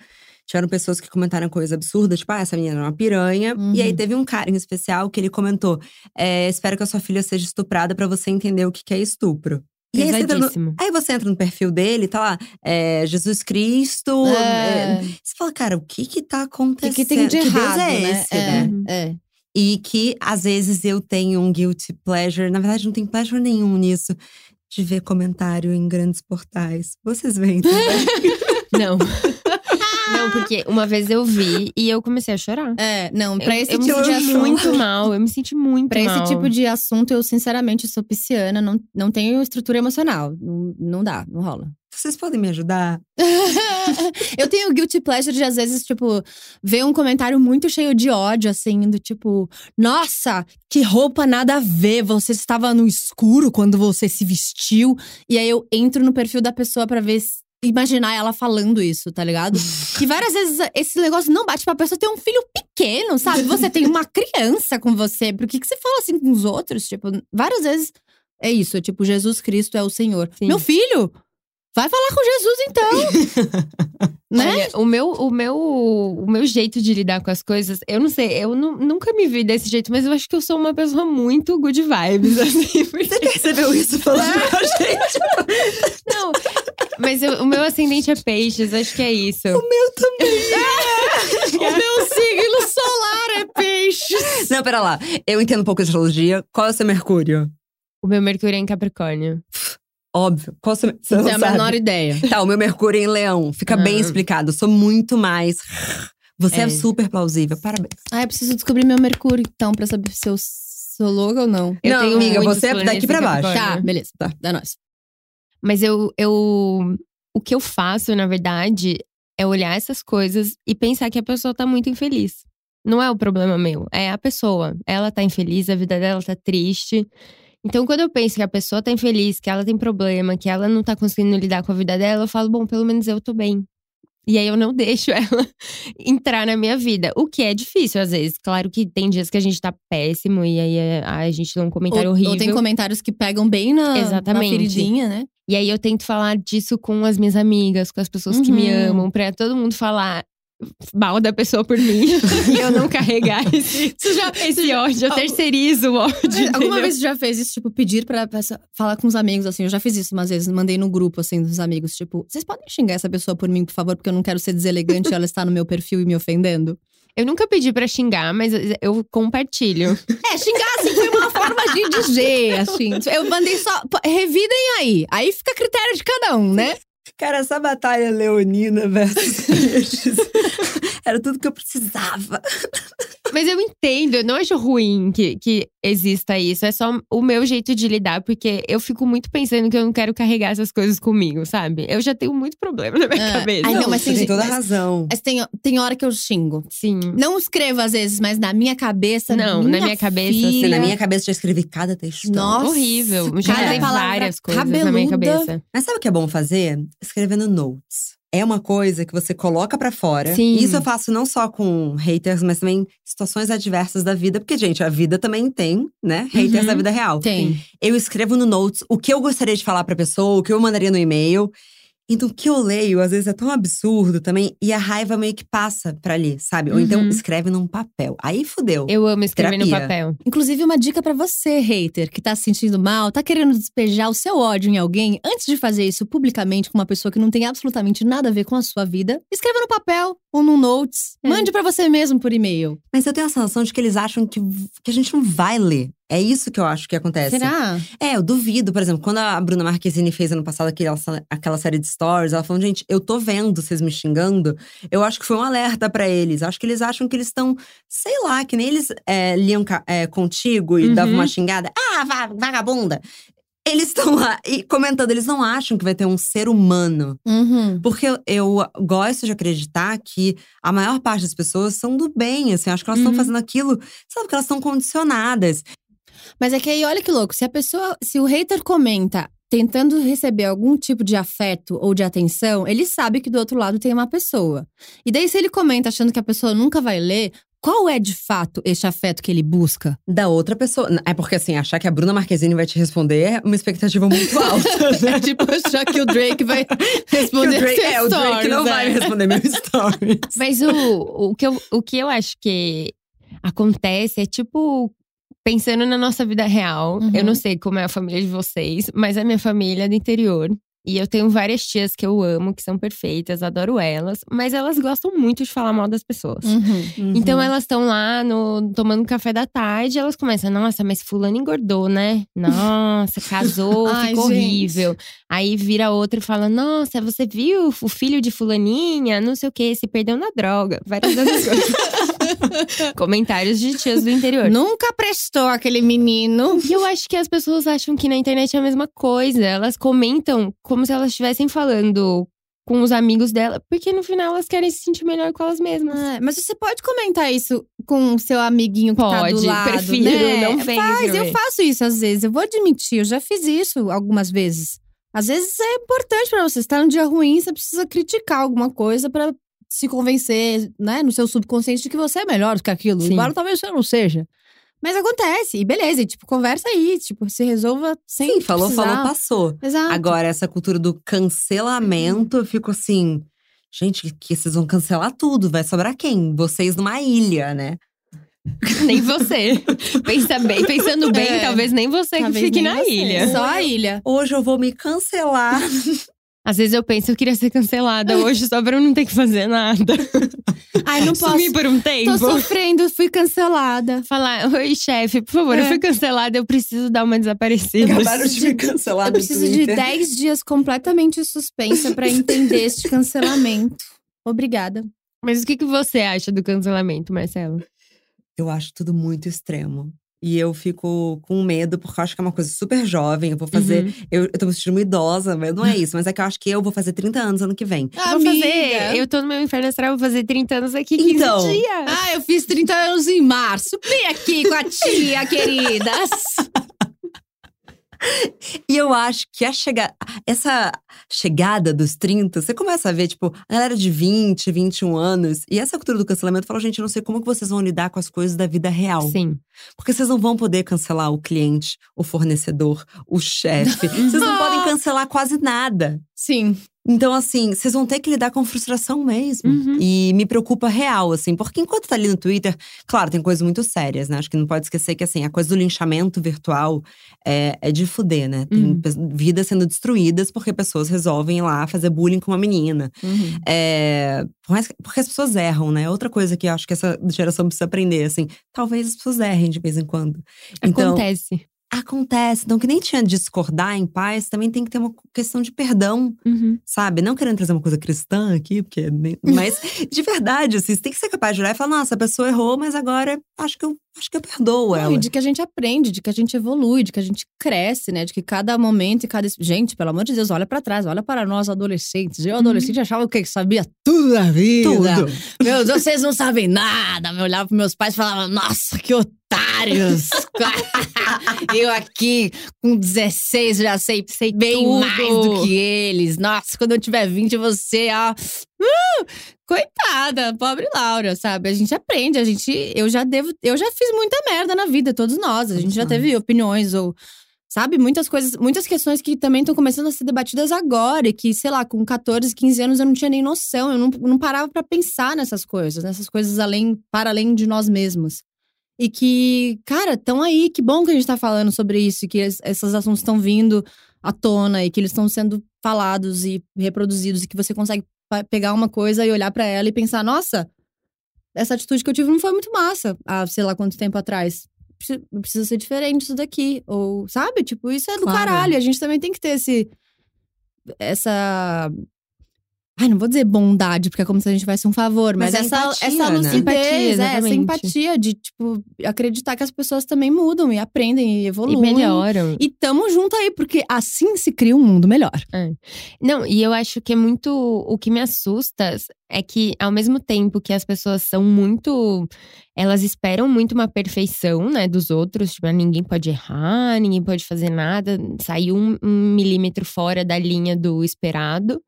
tiveram pessoas que comentaram coisas absurdas, tipo, ah, essa menina é uma piranha. E aí Uhum. teve um cara em especial que ele comentou: é, espero que a sua filha seja estuprada pra você entender o que é estupro. E aí você, entra no, aí você entra no perfil dele, tá lá, é, Jesus Cristo. é, É. você fala, cara, o que que tá O acontecendo? que, que tem de Que Deus errado, é né? esse, é, né? é. E que às vezes eu tenho um guilty pleasure. Na verdade, não tem pleasure nenhum nisso. De ver comentário em grandes portais. Vocês veem também. Não. Não, porque uma vez eu vi e eu comecei a chorar. É, não, pra eu, esse eu me tipo de assunto. muito mal. Eu me senti muito Pra mal. esse tipo de assunto, eu sinceramente sou pisciana, não, não tenho estrutura emocional. Não, não dá, não rola. Vocês podem me ajudar? eu tenho guilty pleasure de, às vezes, tipo, ver um comentário muito cheio de ódio, assim, do tipo, nossa, que roupa nada a ver, você estava no escuro quando você se vestiu. E aí eu entro no perfil da pessoa pra ver. se- Imaginar ela falando isso, tá ligado? E várias vezes esse negócio não bate pra pessoa ter um filho pequeno, sabe? Você tem uma criança com você. Por que, que você fala assim com os outros? Tipo, várias vezes é isso. Tipo, Jesus Cristo é o Senhor. Sim. Meu filho, vai falar com Jesus então. né? Olha, o meu, o, meu, o meu jeito de lidar com as coisas, eu não sei, eu nu- nunca me vi desse jeito, mas eu acho que eu sou uma pessoa muito good vibes, assim. Porque, Você percebeu isso falando com a gente? não, mas eu- o meu ascendente é peixes, acho que é isso. O meu também. o meu signo solar é peixes. Não, pera lá. Eu entendo um pouco de astrologia. Qual é o seu Mercúrio? O meu Mercúrio é em Capricórnio. Óbvio. Qual é. Você Não não tenho a sabe. menor ideia. Tá, o meu Mercúrio é em Leão. Fica bem Ah. explicado. Eu sou muito mais. Você é. É. super plausível. Parabéns. Ah, eu preciso descobrir meu Mercúrio, então, pra saber se eu sou louca ou não. Eu Não, tenho amiga, você é daqui pra baixo. Tá, beleza. Tá. Dá nós. Mas eu, eu. O que eu faço, na verdade, é olhar essas coisas e pensar que a pessoa tá muito infeliz. Não é o problema meu, é a pessoa. Ela tá infeliz, a vida dela tá triste. Então, quando eu penso que a pessoa tá infeliz, que ela tem problema, que ela não tá conseguindo lidar com a vida dela, eu falo, bom, pelo menos eu tô bem. E aí eu não deixo ela entrar na minha vida. O que é difícil, às vezes. Claro que tem dias que a gente tá péssimo e aí a gente dá um comentário Ou, horrível. ou tem comentários que pegam bem na, Exatamente. na feridinha, né? E aí eu tento falar disso com as minhas amigas, com as pessoas que me Uhum. amam, pra todo mundo falar mal da pessoa por mim. e eu não carregar esse, esse ódio. Eu terceirizo o ódio. Alguma entendeu? vez você já fez isso, tipo, pedir pra, pra falar com os amigos, assim? Eu já fiz isso umas vezes, mandei no grupo, assim, dos amigos. Tipo, vocês podem xingar essa pessoa por mim, por favor, porque eu não quero ser deselegante e ela está no meu perfil e me ofendendo? Eu nunca pedi pra xingar, mas eu compartilho. É, xingar, assim, foi uma forma de dizer, assim. Eu mandei só, revidem aí. Aí fica a critério de cada um, né? Cara, essa batalha leonina versus era tudo que eu precisava. Mas eu entendo, eu não acho ruim que, que exista isso. É só o meu jeito de lidar, porque eu fico muito pensando que eu não quero carregar essas coisas comigo, sabe? Eu já tenho muito problema na minha É. cabeça. Ai, não, mas você tem tem toda mas- razão. Mas tem, tem hora que eu xingo. Sim. Não escrevo às vezes, mas na minha cabeça. Não, na minha cabeça, assim, filha, Na minha cabeça já escrevi cada textão. Nossa, Horrível. Já palavra várias coisas na minha cabeluda. cabeça. Mas sabe o que é bom fazer? Escrevendo notes. É uma coisa que você coloca pra fora. Sim. Isso eu faço não só com haters, mas também situações adversas da vida. Porque, gente, a vida também tem, né? Haters Uhum. da vida real. Tem. Eu escrevo no notes o que eu gostaria de falar pra pessoa, o que eu mandaria no e-mail. Então, o que eu leio, às vezes, é tão absurdo também. E a raiva meio que passa pra ali, sabe? Ou então, Uhum. escreve num papel. Aí fudeu. Eu amo escrever no Terapia. papel. Inclusive, uma dica pra você, hater, que tá se sentindo mal, tá querendo despejar o seu ódio em alguém, antes de fazer isso publicamente com uma pessoa que não tem absolutamente nada a ver com a sua vida, escreva no papel ou no notes. É. Mande pra você mesmo por e-mail. Mas eu tenho a sensação de que eles acham que, que a gente não vai ler. É isso que eu acho que acontece. Será? É, eu duvido. Por exemplo, quando a Bruna Marquezine fez ano passado aquela, aquela série de stories, ela falou: gente, eu tô vendo vocês me xingando. Eu acho que foi um alerta para eles. Acho que eles acham que eles estão, sei lá, que nem eles é, liam é, contigo e Uhum. davam uma xingada. Ah, va- vagabunda! Eles estão lá e comentando, eles não acham que vai ter um ser humano. Uhum. Porque eu, eu gosto de acreditar que a maior parte das pessoas são do bem, assim. Acho que elas estão Uhum. fazendo aquilo, sabe, porque elas estão condicionadas. Mas é que aí, olha que louco. Se a pessoa, se o hater comenta tentando receber algum tipo de afeto ou de atenção, ele sabe que do outro lado tem uma pessoa. E daí, se ele comenta achando que a pessoa nunca vai ler, qual é de fato este afeto que ele busca? Da outra pessoa. É porque, assim, achar que a Bruna Marquezine vai te responder é uma expectativa muito alta, né? tipo, achar que o Drake vai responder Que o Drake, seus é, o Drake stories, não é. vai responder meu stories. Mas o, o, que eu, o que eu acho que acontece é tipo. Pensando na nossa vida real, Uhum. eu não sei como é a família de vocês, mas a minha família é do interior. E eu tenho várias tias que eu amo, que são perfeitas, adoro elas, mas elas gostam muito de falar mal das pessoas. Uhum. Então elas estão lá no, tomando café da tarde, elas começam, nossa, mas fulano engordou, né? Nossa, casou, Ai, ficou gente. horrível. Aí vira outra e fala, nossa, você viu o filho de fulaninha, não sei o que, se perdeu na droga. Várias coisas. Comentários de tias do interior. Nunca prestou aquele menino. E eu acho que as pessoas acham que na internet é a mesma coisa. Elas comentam como se elas estivessem falando com os amigos dela, porque no final elas querem se sentir melhor com elas mesmas. É, mas você pode comentar isso com o seu amiguinho que tá do Pode, lado, prefiro, né? não vem Faz, eu faço isso às vezes. Eu vou admitir, eu já fiz isso algumas vezes. Às vezes é importante pra você. Você tá num dia ruim, você precisa criticar alguma coisa pra se convencer, né, no seu subconsciente de que você é melhor do que aquilo. Sim. Embora talvez você não seja. Mas acontece, e beleza, e, tipo, conversa aí, tipo, se resolva sem Sim, falou, precisar. falou, passou. Exato. Agora, essa cultura do cancelamento, eu fico assim… Gente, que vocês vão cancelar tudo. Vai sobrar quem? Vocês numa ilha, né? Nem você. Pensa bem, pensando bem, É. talvez nem você que Talvez fique nem na você. ilha. Só a ilha. Hoje eu vou me cancelar. Às vezes eu penso, eu queria ser cancelada hoje só pra eu não ter que fazer nada. Ai, não posso. Sumir por um tempo. Tô sofrendo, fui cancelada. Falar, oi chefe, por favor, eu É. fui cancelada, eu preciso dar uma desaparecida. Acabaram de me cancelar Eu preciso de Twitter. 10 dias completamente suspensa pra entender este cancelamento. Obrigada. Mas o que, que você acha do cancelamento, Marcelo? Eu acho tudo muito extremo. E eu fico com medo, porque eu acho que é uma coisa super jovem. Eu vou fazer. Uhum. Eu, eu tô me sentindo uma idosa, mas não é isso. Mas é que eu acho que eu vou fazer 30 anos ano que vem. Eu vou fazer. Eu tô no meu inferno astral, vou fazer 30 anos aqui, 15 Então. dias. Ah, eu fiz 30 anos em março. Vem aqui com a tia, queridas. E eu acho que a chega... essa chegada dos 30, você começa a ver, tipo, a galera de 20, 21 anos. E essa cultura do cancelamento fala, gente, eu não sei como que vocês vão lidar com as coisas da vida real. Sim. Porque vocês não vão poder cancelar o cliente, o fornecedor, o chefe. vocês não podem cancelar quase nada. Sim. Então, assim, vocês vão ter que lidar com frustração mesmo. Uhum. E me preocupa real, assim, porque enquanto tá ali no Twitter, claro, tem coisas muito sérias, né? Acho que não pode esquecer que, assim, a coisa do linchamento virtual é, é de fuder, né? Tem Uhum. vidas sendo destruídas porque pessoas resolvem ir lá fazer bullying com uma menina. Uhum. É, porque as pessoas erram, né? Outra coisa que eu acho que essa geração precisa aprender, assim, talvez as pessoas errem de vez em quando. Então, Acontece. Acontece. Então, que nem tinha discordar em paz, também tem que ter uma questão de perdão Uhum. sabe? Não querendo trazer uma coisa cristã aqui, porque. Mas, de verdade, assim, você tem que ser capaz de olhar e falar: nossa, a pessoa errou, mas agora acho que eu, acho que eu perdoo Não, ela. e de que a gente aprende, de que a gente evolui, de que a gente cresce, né? De que cada momento e cada. Gente, pelo amor de Deus, olha pra trás, olha para nós adolescentes. Eu, adolescente, achava o quê? Que sabia tudo da vida. Tudo. Meu Deus, vocês não sabem nada. Eu olhava pros meus pais e falava, nossa, que otários. eu aqui, com 16, já sei, sei bem tudo. mais do que eles. Nossa, quando eu tiver 20, você, ó. uh, coitada, pobre Laura, sabe? A gente aprende, a gente. Eu já devo. Eu já fiz muita merda na vida, todos nós. A gente já teve opiniões ou. Sabe, muitas coisas, muitas questões que também estão começando a ser debatidas agora, e que, sei lá, com 14, 15 anos eu não tinha nem noção, eu não, não parava pra pensar nessas coisas, nessas coisas além, para além de nós mesmos. E que, cara, estão aí, que bom que a gente tá falando sobre isso, e que es- esses assuntos estão vindo à tona e que eles estão sendo falados e reproduzidos, e que você consegue pegar uma coisa e olhar pra ela e pensar, nossa, essa atitude que eu tive não foi muito massa há sei lá quanto tempo atrás. precisa, precisa ser diferente isso daqui. Ou, sabe? Tipo, isso é do Claro. caralho. A gente também tem que ter esse. Essa. Ai, não vou dizer bondade, porque é como se a gente tivesse um favor, mas, Mas é essa, empatia, essa né? lucidez, Empatia, é, essa empatia de, tipo, acreditar que as pessoas também mudam e aprendem e E evoluem. melhoram. E tamo junto aí, porque assim se cria um mundo melhor. Não, e eu acho que é muito. O que me assusta é que, ao mesmo tempo que as pessoas são muito. Elas esperam muito uma perfeição, né, dos outros. Tipo, ninguém pode errar, ninguém pode fazer nada, sair um, um milímetro fora da linha do esperado.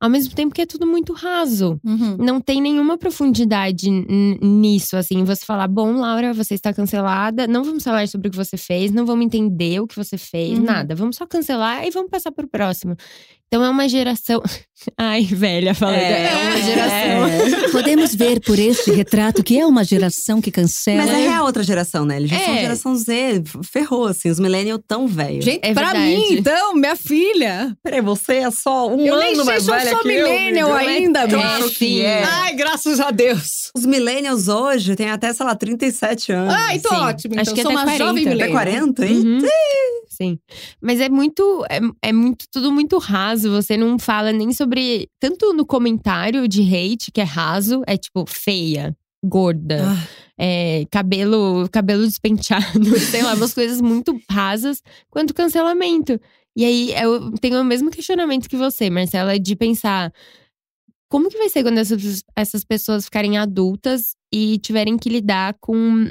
Ao mesmo tempo que é tudo muito raso. Não tem nenhuma profundidade nisso, assim. Você falar, bom, Laura, você está cancelada. Não vamos falar sobre o que você fez, não vamos entender o que você fez, Uhum. nada. Vamos só cancelar e vamos passar pro próximo. Então é uma geração. Ai, velha, falando. É, uma geração. Podemos ver por este retrato que é uma geração que cancela. Mas é real outra geração, né? Eles já são É. geração Z, ferrou, assim, os millennials tão velhos. Gente, É pra verdade. mim, então, minha filha. Peraí, você é só um Eu nem sei se eu sou millennial ainda, Claro bicho. que é. Ai, graças a Deus. Os millennials hoje têm até, sei lá, 37 anos. Ai, tô Sim. ótimo. Então, Acho que sou até uma 40. jovem Até Até millennial. 40, hein? Uhum. Sim. Mas é muito. É, é muito tudo muito raso. Você não fala nem sobre. Tanto no comentário de hate, que é raso, é tipo feia, gorda, Ah. é, cabelo, cabelo despenteado, sei lá, umas coisas muito rasas, quanto cancelamento. E aí eu tenho o mesmo questionamento que você, Marcela, de pensar. Como que vai ser quando essas, essas pessoas ficarem adultas e tiverem que lidar com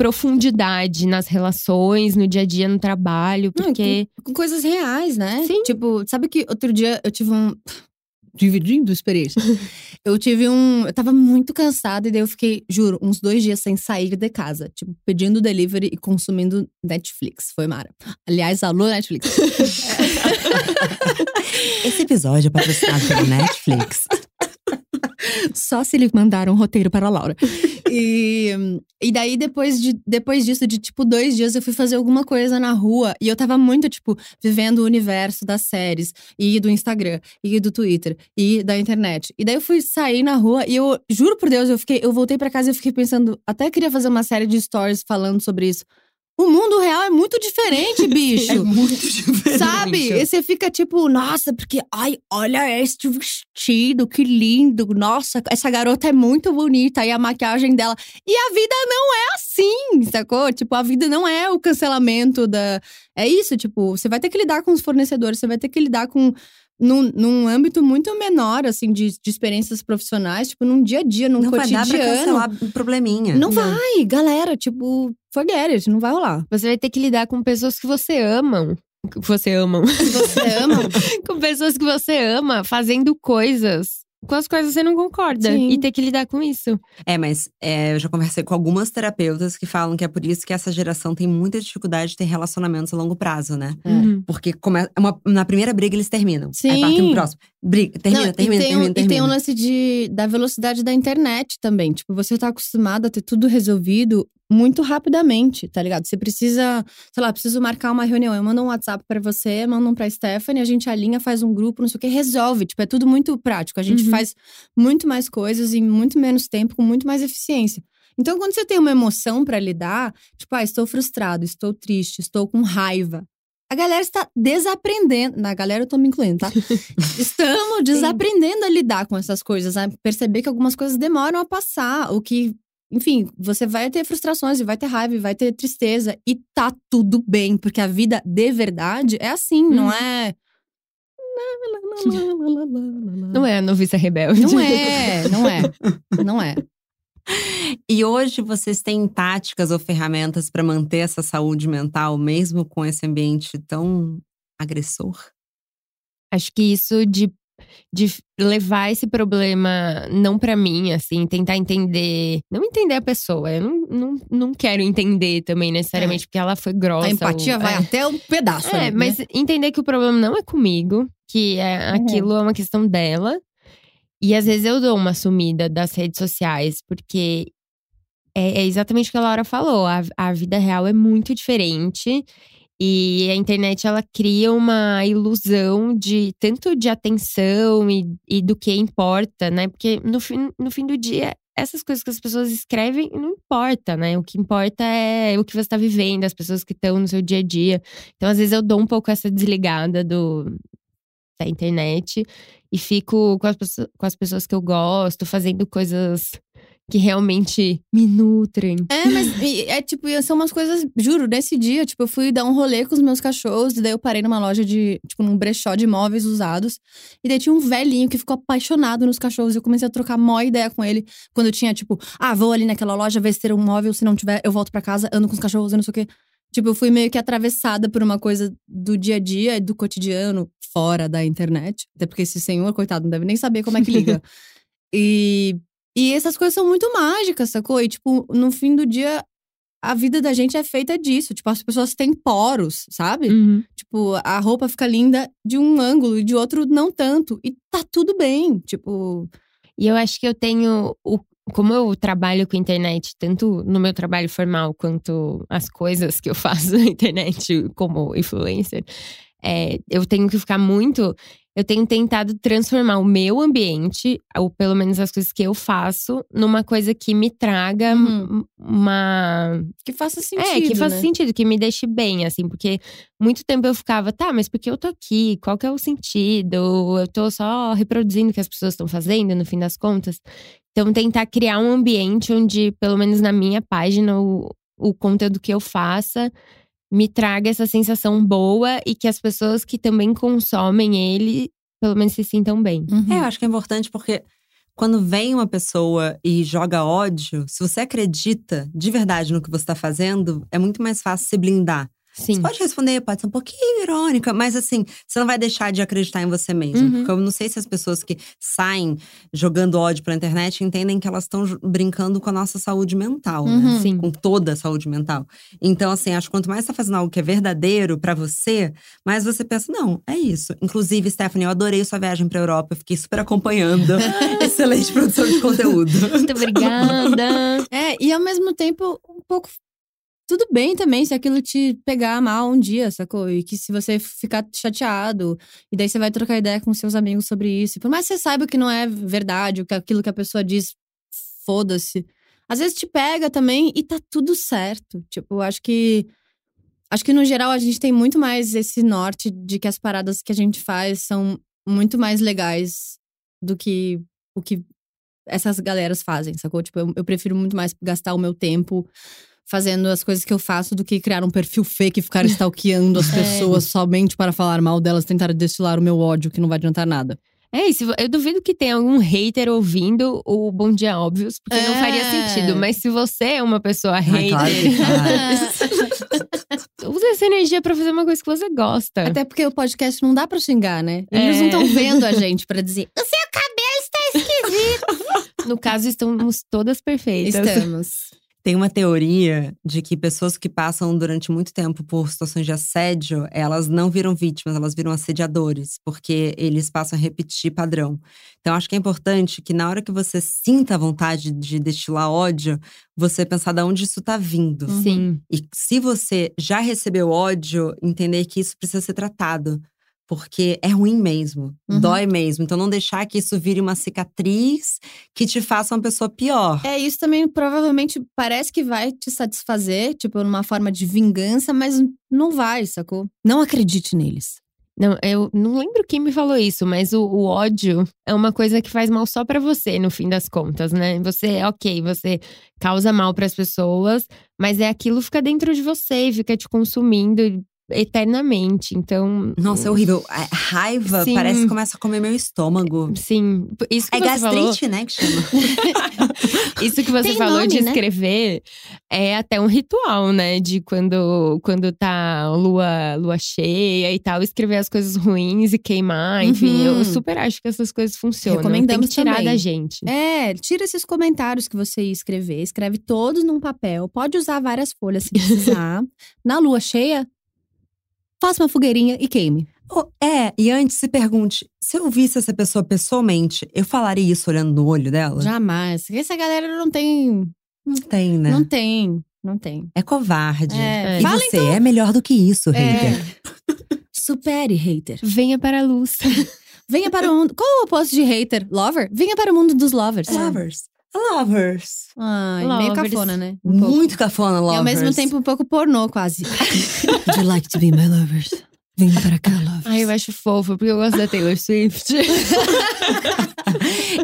profundidade nas relações, no dia a dia, no trabalho, Não, porque. Com coisas reais, né? Sim. Tipo, sabe que outro dia eu tive um. Dividindo experiência. eu tive um. Eu tava muito cansada e daí eu fiquei, juro, uns dois dias sem sair de casa. Tipo, pedindo delivery e consumindo Netflix. Foi Mara. Aliás, alô, Netflix. Esse episódio é patrocinado pela Netflix. Só se ele mandar um roteiro para a Laura. E, e daí, depois, de, depois disso, de tipo dois dias, eu fui fazer alguma coisa na rua. E eu tava muito, tipo, vivendo o universo das séries, e do Instagram, e do Twitter, e da internet. E daí eu fui sair na rua e eu, juro por Deus, eu fiquei, eu voltei pra casa e fiquei pensando, até queria fazer uma série de stories falando sobre isso. O mundo real é muito diferente, bicho. É muito diferente. Sabe? E você fica tipo, nossa, porque, ai, olha este vestido, que lindo. Nossa, essa garota é muito bonita. E a maquiagem dela. E a vida não é assim, sacou? Tipo, a vida não é o cancelamento da. É isso, tipo, você vai ter que lidar com os fornecedores, você vai ter que lidar com. Num, num âmbito muito menor, assim, de, de experiências profissionais, tipo, num dia a dia, num Não vai cotidiano. dar pra cancelar um probleminha. Não vai, galera, tipo, forget it, não vai rolar. Você vai ter que lidar com pessoas que você ama. Que você amam. Você ama, com pessoas que você ama fazendo coisas com as quais você não concorda. Sim. E ter que lidar com isso. É, mas é, eu já conversei com algumas terapeutas que falam que é por isso que essa geração tem muita dificuldade de ter relacionamentos a longo prazo, né? É. Uhum. Porque come- uma- na primeira briga eles terminam. Sim. Aí partem pro próximo. Briga, termina, Não, termina, e tem, termina, um, termina. E tem um lance de, da velocidade da internet também. Tipo, você tá acostumado a ter tudo resolvido muito rapidamente, tá ligado? Você precisa, sei lá, preciso marcar uma reunião. Eu mando um WhatsApp pra você, mando um pra Stephanie, a gente alinha, faz um grupo, não sei o que, resolve. Tipo, é tudo muito prático. A gente Uhum. faz muito mais coisas em muito menos tempo, com muito mais eficiência. Então, quando você tem uma emoção pra lidar, tipo, ah, estou frustrado, estou triste, estou com raiva. A galera está desaprendendo. Na galera, eu tô me incluindo, tá? Estamos desaprendendo a lidar com essas coisas, a perceber que algumas coisas demoram a passar, o que, enfim, você vai ter frustrações, e vai ter raiva, e vai ter tristeza, e tá tudo bem, porque a vida de verdade é assim, não Uhum. é. Não é a noviça rebelde. Não é, não é, não é. E hoje vocês têm táticas ou ferramentas pra manter essa saúde mental, mesmo com esse ambiente tão agressor? Acho que isso de, de levar esse problema não pra mim, assim, tentar entender. Não entender a pessoa. Eu não, não, não quero entender também necessariamente, porque ela foi grossa. A empatia ou- vai é. até um pedaço. É, ali, mas né? entender que o problema não é comigo, que é, Uhum. aquilo é uma questão dela. E às vezes eu dou uma sumida das redes sociais, porque é, é exatamente o que a Laura falou. A, a vida real é muito diferente. E a internet, ela cria uma ilusão de tanto de atenção e, e do que importa, né? Porque no fim, no fim do dia, essas coisas que as pessoas escrevem não importa, né? O que importa é o que você está vivendo, as pessoas que estão no seu dia a dia. Então, às vezes, eu dou um pouco essa desligada do, da internet e fico com as, com as pessoas que eu gosto, fazendo coisas que realmente me nutrem. É, mas é tipo, são umas coisas, juro, nesse dia, tipo, eu fui dar um rolê com os meus cachorros, e daí eu parei numa loja de, tipo, num brechó de móveis usados, e daí tinha um velhinho que ficou apaixonado nos cachorros, e eu comecei a trocar mó ideia com ele, quando eu tinha, tipo, ah, vou ali naquela loja ver se ter um móvel, se não tiver, eu volto para casa, ando com os cachorros, eu não sei o quê. Tipo, eu fui meio que atravessada por uma coisa do dia a dia, do cotidiano, fora da internet. Até porque esse senhor, coitado, não deve nem saber como é que liga. e e essas coisas são muito mágicas, sacou? E, tipo, no fim do dia, a vida da gente é feita disso. Tipo, as pessoas têm poros, sabe? Uhum. Tipo, a roupa fica linda de um ângulo e de outro não tanto. E tá tudo bem, tipo… E eu acho que eu tenho… O, como eu trabalho com internet, tanto no meu trabalho formal quanto as coisas que eu faço na internet como influencer… É, eu tenho que ficar muito eu tenho tentado transformar o meu ambiente, ou pelo menos as coisas que eu faço, numa coisa que me traga uhum. uma. Que faça sentido. É, que faça né? sentido, que me deixe bem, assim, porque muito tempo eu ficava, tá, mas por que eu tô aqui? Qual que é o sentido? Eu tô só reproduzindo o que as pessoas estão fazendo, no fim das contas. Então, tentar criar um ambiente onde, pelo menos na minha página, o, o conteúdo que eu faça me traga essa sensação boa e que as pessoas que também consomem ele, pelo menos se sintam bem. Uhum. É, eu acho que é importante porque quando vem uma pessoa e joga ódio, se você acredita de verdade no que você está fazendo, é muito mais fácil se blindar. Sim. Você pode responder, pode ser um pouquinho irônica, mas assim, você não vai deixar de acreditar em você mesmo. Uhum. Porque eu não sei se as pessoas que saem jogando ódio pela internet entendem que elas estão brincando com a nossa saúde mental, né? uhum. né? Sim. Com toda a saúde mental. Então, assim, acho que quanto mais você tá fazendo algo que é verdadeiro para você, mais você pensa, não, é isso. Inclusive, Stephanie, eu adorei sua viagem pra Europa, eu fiquei super acompanhando. Excelente produção de conteúdo. Muito obrigada. é, e ao mesmo tempo, um pouco tudo bem também se aquilo te pegar mal um dia, sacou? E que se você ficar chateado, e daí você vai trocar ideia com seus amigos sobre isso. Por mais que você saiba que não é verdade, que aquilo que a pessoa diz, foda-se. Às vezes te pega também e tá tudo certo. Tipo, eu acho que. Acho que no geral a gente tem muito mais esse norte de que as paradas que a gente faz são muito mais legais do que o que essas galeras fazem, sacou? Tipo, eu, eu prefiro muito mais gastar o meu tempo fazendo as coisas que eu faço do que criar um perfil fake e ficar stalkeando as é. pessoas somente para falar mal delas, tentar destilar o meu ódio, que não vai adiantar nada. É isso, eu duvido que tenha algum hater ouvindo o Bom Dia Óbvios, porque é. não faria sentido. Mas se você é uma pessoa hater. Claro usa essa energia para fazer uma coisa que você gosta. Até porque o podcast não dá pra xingar, né? Eles é. não estão vendo a gente para dizer: o seu cabelo está esquisito. no caso, estamos todas perfeitas. Estamos. Tem uma teoria de que pessoas que passam durante muito tempo por situações de assédio, elas não viram vítimas, elas viram assediadores, porque eles passam a repetir padrão. Então, acho que é importante que na hora que você sinta a vontade de destilar ódio, você pensar de onde isso está vindo. Sim. E se você já recebeu ódio, entender que isso precisa ser tratado porque é ruim mesmo, uhum. dói mesmo. Então não deixar que isso vire uma cicatriz que te faça uma pessoa pior. É, isso também provavelmente parece que vai te satisfazer, tipo, numa forma de vingança, mas não vai, sacou? Não acredite neles. Não, eu não lembro quem me falou isso, mas o, o ódio é uma coisa que faz mal só para você, no fim das contas, né? Você, ok, você causa mal para as pessoas, mas é aquilo que fica dentro de você e fica te consumindo eternamente. Então. Nossa, é horrível. A raiva sim. parece que começa a comer meu estômago. Sim. Isso que é você gastrite, falou... né? Que chama. Isso que você Tem falou nome, de né? escrever é até um ritual, né? De quando, quando tá lua, lua cheia e tal, escrever as coisas ruins e queimar. Enfim, uhum. eu super acho que essas coisas funcionam. Recomendamos Tem que tirar também. da gente. É, tira esses comentários que você ia escrever. Escreve todos num papel. Pode usar várias folhas se precisar. Na lua cheia, faça uma fogueirinha e queime. Oh, é, e antes se pergunte: se eu visse essa pessoa pessoalmente, eu falaria isso olhando no olho dela? Jamais. Essa galera não tem. Não tem, né? Não tem. Não tem. É covarde. É. E Fala, você então. é melhor do que isso, É. hater. Supere, hater. Venha para a luz. Venha para o mundo. Qual o oposto de hater? Lover? Venha para o mundo dos lovers. Lovers. Lovers. Ai, meio Lovers. cafona, né? Um pouco. Muito cafona, E lovers. ao mesmo tempo um pouco pornô, quase. Would you like to be my lovers? Vem para cá, lovers. Ai, eu acho fofo, porque eu gosto da Taylor Swift.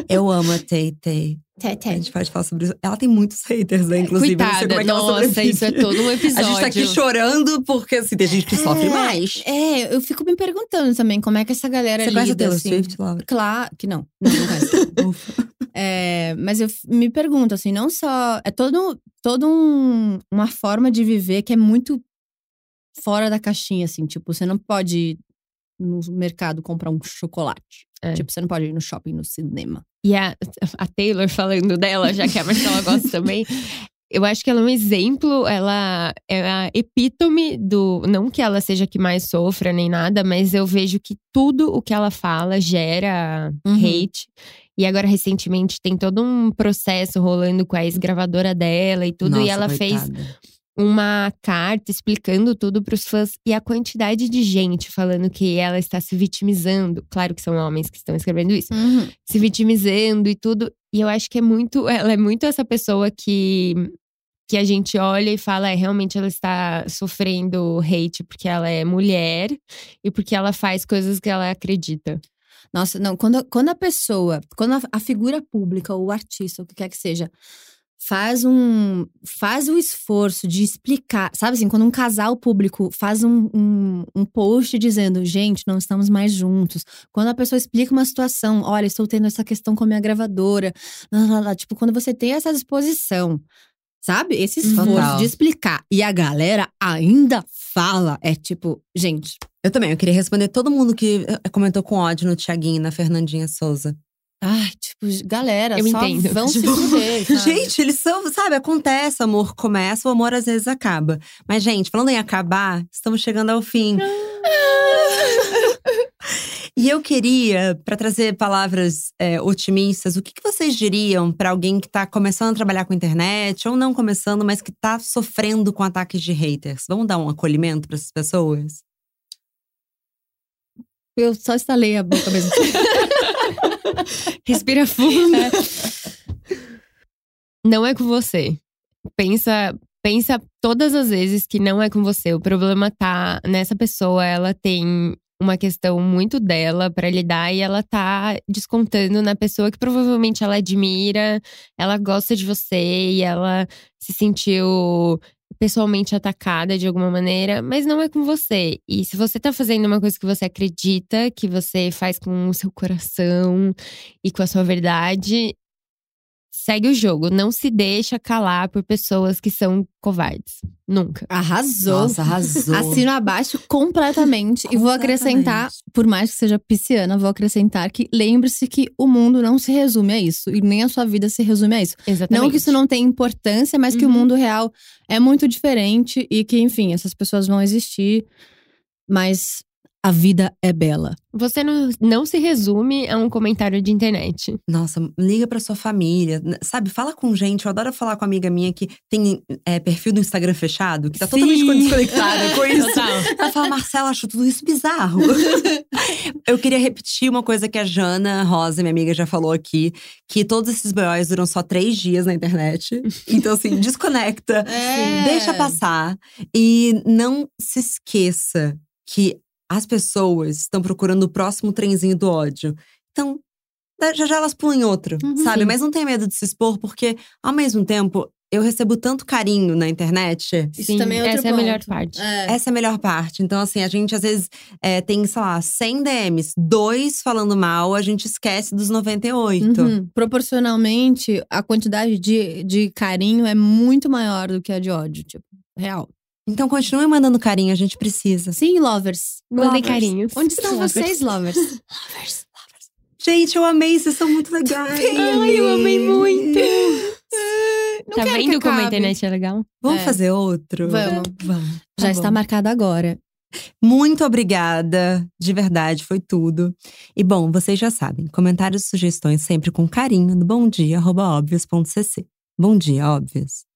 Eu amo a Tay Tay. A gente pode falar sobre isso. Ela tem muitos haters, né? Inclusive, eu não sei Coitada, como é que ela nossa, sobrevive. isso é todo um A episódio. gente tá aqui chorando porque assim, tem gente que sofre mais. É, eu fico me perguntando também como é que essa galera Você conhece a lida, Taylor assim. Swift, Laura? Claro que não. Não, não conheço. É, mas eu me pergunto, assim, não só. É todo, todo um, uma forma de viver que é muito fora da caixinha, assim. Tipo, você não pode ir no mercado comprar um chocolate. É. Tipo, você não pode ir no shopping, no cinema. E a, a Taylor falando dela, já que a Marcela gosta também. Eu acho que ela é um exemplo, ela é a epítome do. Não que ela seja a que mais sofra nem nada, mas eu vejo que tudo o que ela fala gera Uhum. hate. E agora, recentemente, tem todo um processo rolando com a ex-gravadora dela e tudo. e Nossa, ela fez coitada. uma carta explicando tudo pros fãs e a quantidade de gente falando que ela está se vitimizando. Claro que são homens que estão escrevendo isso se vitimizando e tudo. E eu acho que é muito, ela é muito essa pessoa que que a gente olha e fala, é, realmente ela está sofrendo hate porque ela é mulher e porque ela faz coisas que ela acredita. Nossa, não, quando, quando a pessoa, quando a, a figura pública, ou o artista, o que quer que seja, faz um. faz o esforço de explicar, sabe assim, quando um casal público faz um, um, um post dizendo, gente, não estamos mais juntos. Quando a pessoa explica uma situação, olha, estou tendo essa questão com a minha gravadora, lá, lá, lá. tipo, quando você tem essa disposição. Sabe? Esse esforço Total. de explicar. E a galera ainda fala. É tipo, gente, Eu também, eu queria responder todo mundo que eh, comentou com ódio no Thiaguinho e na Fernandinha Souza. Ai, tipo, galera, Eu só entendo. vão se Tipo, fuder, sabe? Gente, eles são, sabe, acontece, amor começa, o amor às vezes acaba. Mas, gente, falando em acabar, estamos chegando ao fim. E eu queria, para trazer palavras é, otimistas, o que, que vocês diriam para alguém que tá começando a trabalhar com internet, ou não começando, mas que tá sofrendo com ataques de haters? Vamos dar um acolhimento para essas pessoas? Eu só estalei a boca mesmo. Respira fundo. Não é com você. Pensa, pensa todas as vezes que não é com você. O problema tá nessa pessoa, ela tem uma questão muito dela pra lidar e ela tá descontando na pessoa que provavelmente ela admira, ela gosta de você e ela se sentiu pessoalmente atacada de alguma maneira, mas não é com você. E se você tá fazendo uma coisa que você acredita, que você faz com o seu coração e com a sua verdade, segue o jogo. Não se deixa calar por pessoas que são covardes. Nunca. Arrasou. Nossa, arrasou. Assino abaixo completamente. E vou acrescentar, por mais que seja pisciana, vou acrescentar que lembre-se que o mundo não se resume a isso. E nem a sua vida se resume a isso. Exatamente. Não que isso não tenha importância, mas que o Uhum. mundo real é muito diferente e que, enfim, essas pessoas vão existir. Mas a vida é bela. Você não, não se resume a um comentário de internet. Nossa, liga pra sua família, sabe? Fala com gente. Eu adoro falar com uma amiga minha que tem é, perfil do Instagram fechado, que tá totalmente Sim. desconectada com isso. Total. Ela fala, Marcela, acho tudo isso bizarro. eu queria repetir uma coisa que a Jana Rosa, minha amiga, já falou aqui: que todos esses BOs duram só três dias na internet. Então, assim, desconecta. É. Deixa passar. E não se esqueça que as pessoas estão procurando o próximo trenzinho do ódio. Então, já já elas pulam em outro, Uhum. sabe? Mas não tenha medo de se expor, porque, ao mesmo tempo, eu recebo tanto carinho na internet. Isso Sim, também é outro essa é a melhor ponto. parte. É. Essa é a melhor parte. Então, assim, a gente às vezes é, tem, sei lá, 100 DMs, dois falando mal, a gente esquece dos 98. Uhum. Proporcionalmente, a quantidade de, de carinho é muito maior do que a de ódio, tipo, real. Então, continue mandando carinho, a gente precisa. Sim, lovers. Mandem Lovers. carinhos. Onde estão Lovers. vocês, lovers? Lovers, lovers. Gente, eu amei, vocês são muito legais. Ai, eu amei muito. Não tá vendo como a internet é legal? Vamos É. fazer outro? Vamos. Vamos. Já Tá está bom. marcado agora. Muito obrigada, de verdade, foi tudo. E bom, vocês já sabem, comentários e sugestões sempre com carinho no bomdia@óbvios.cc. Bom dia, óbvios.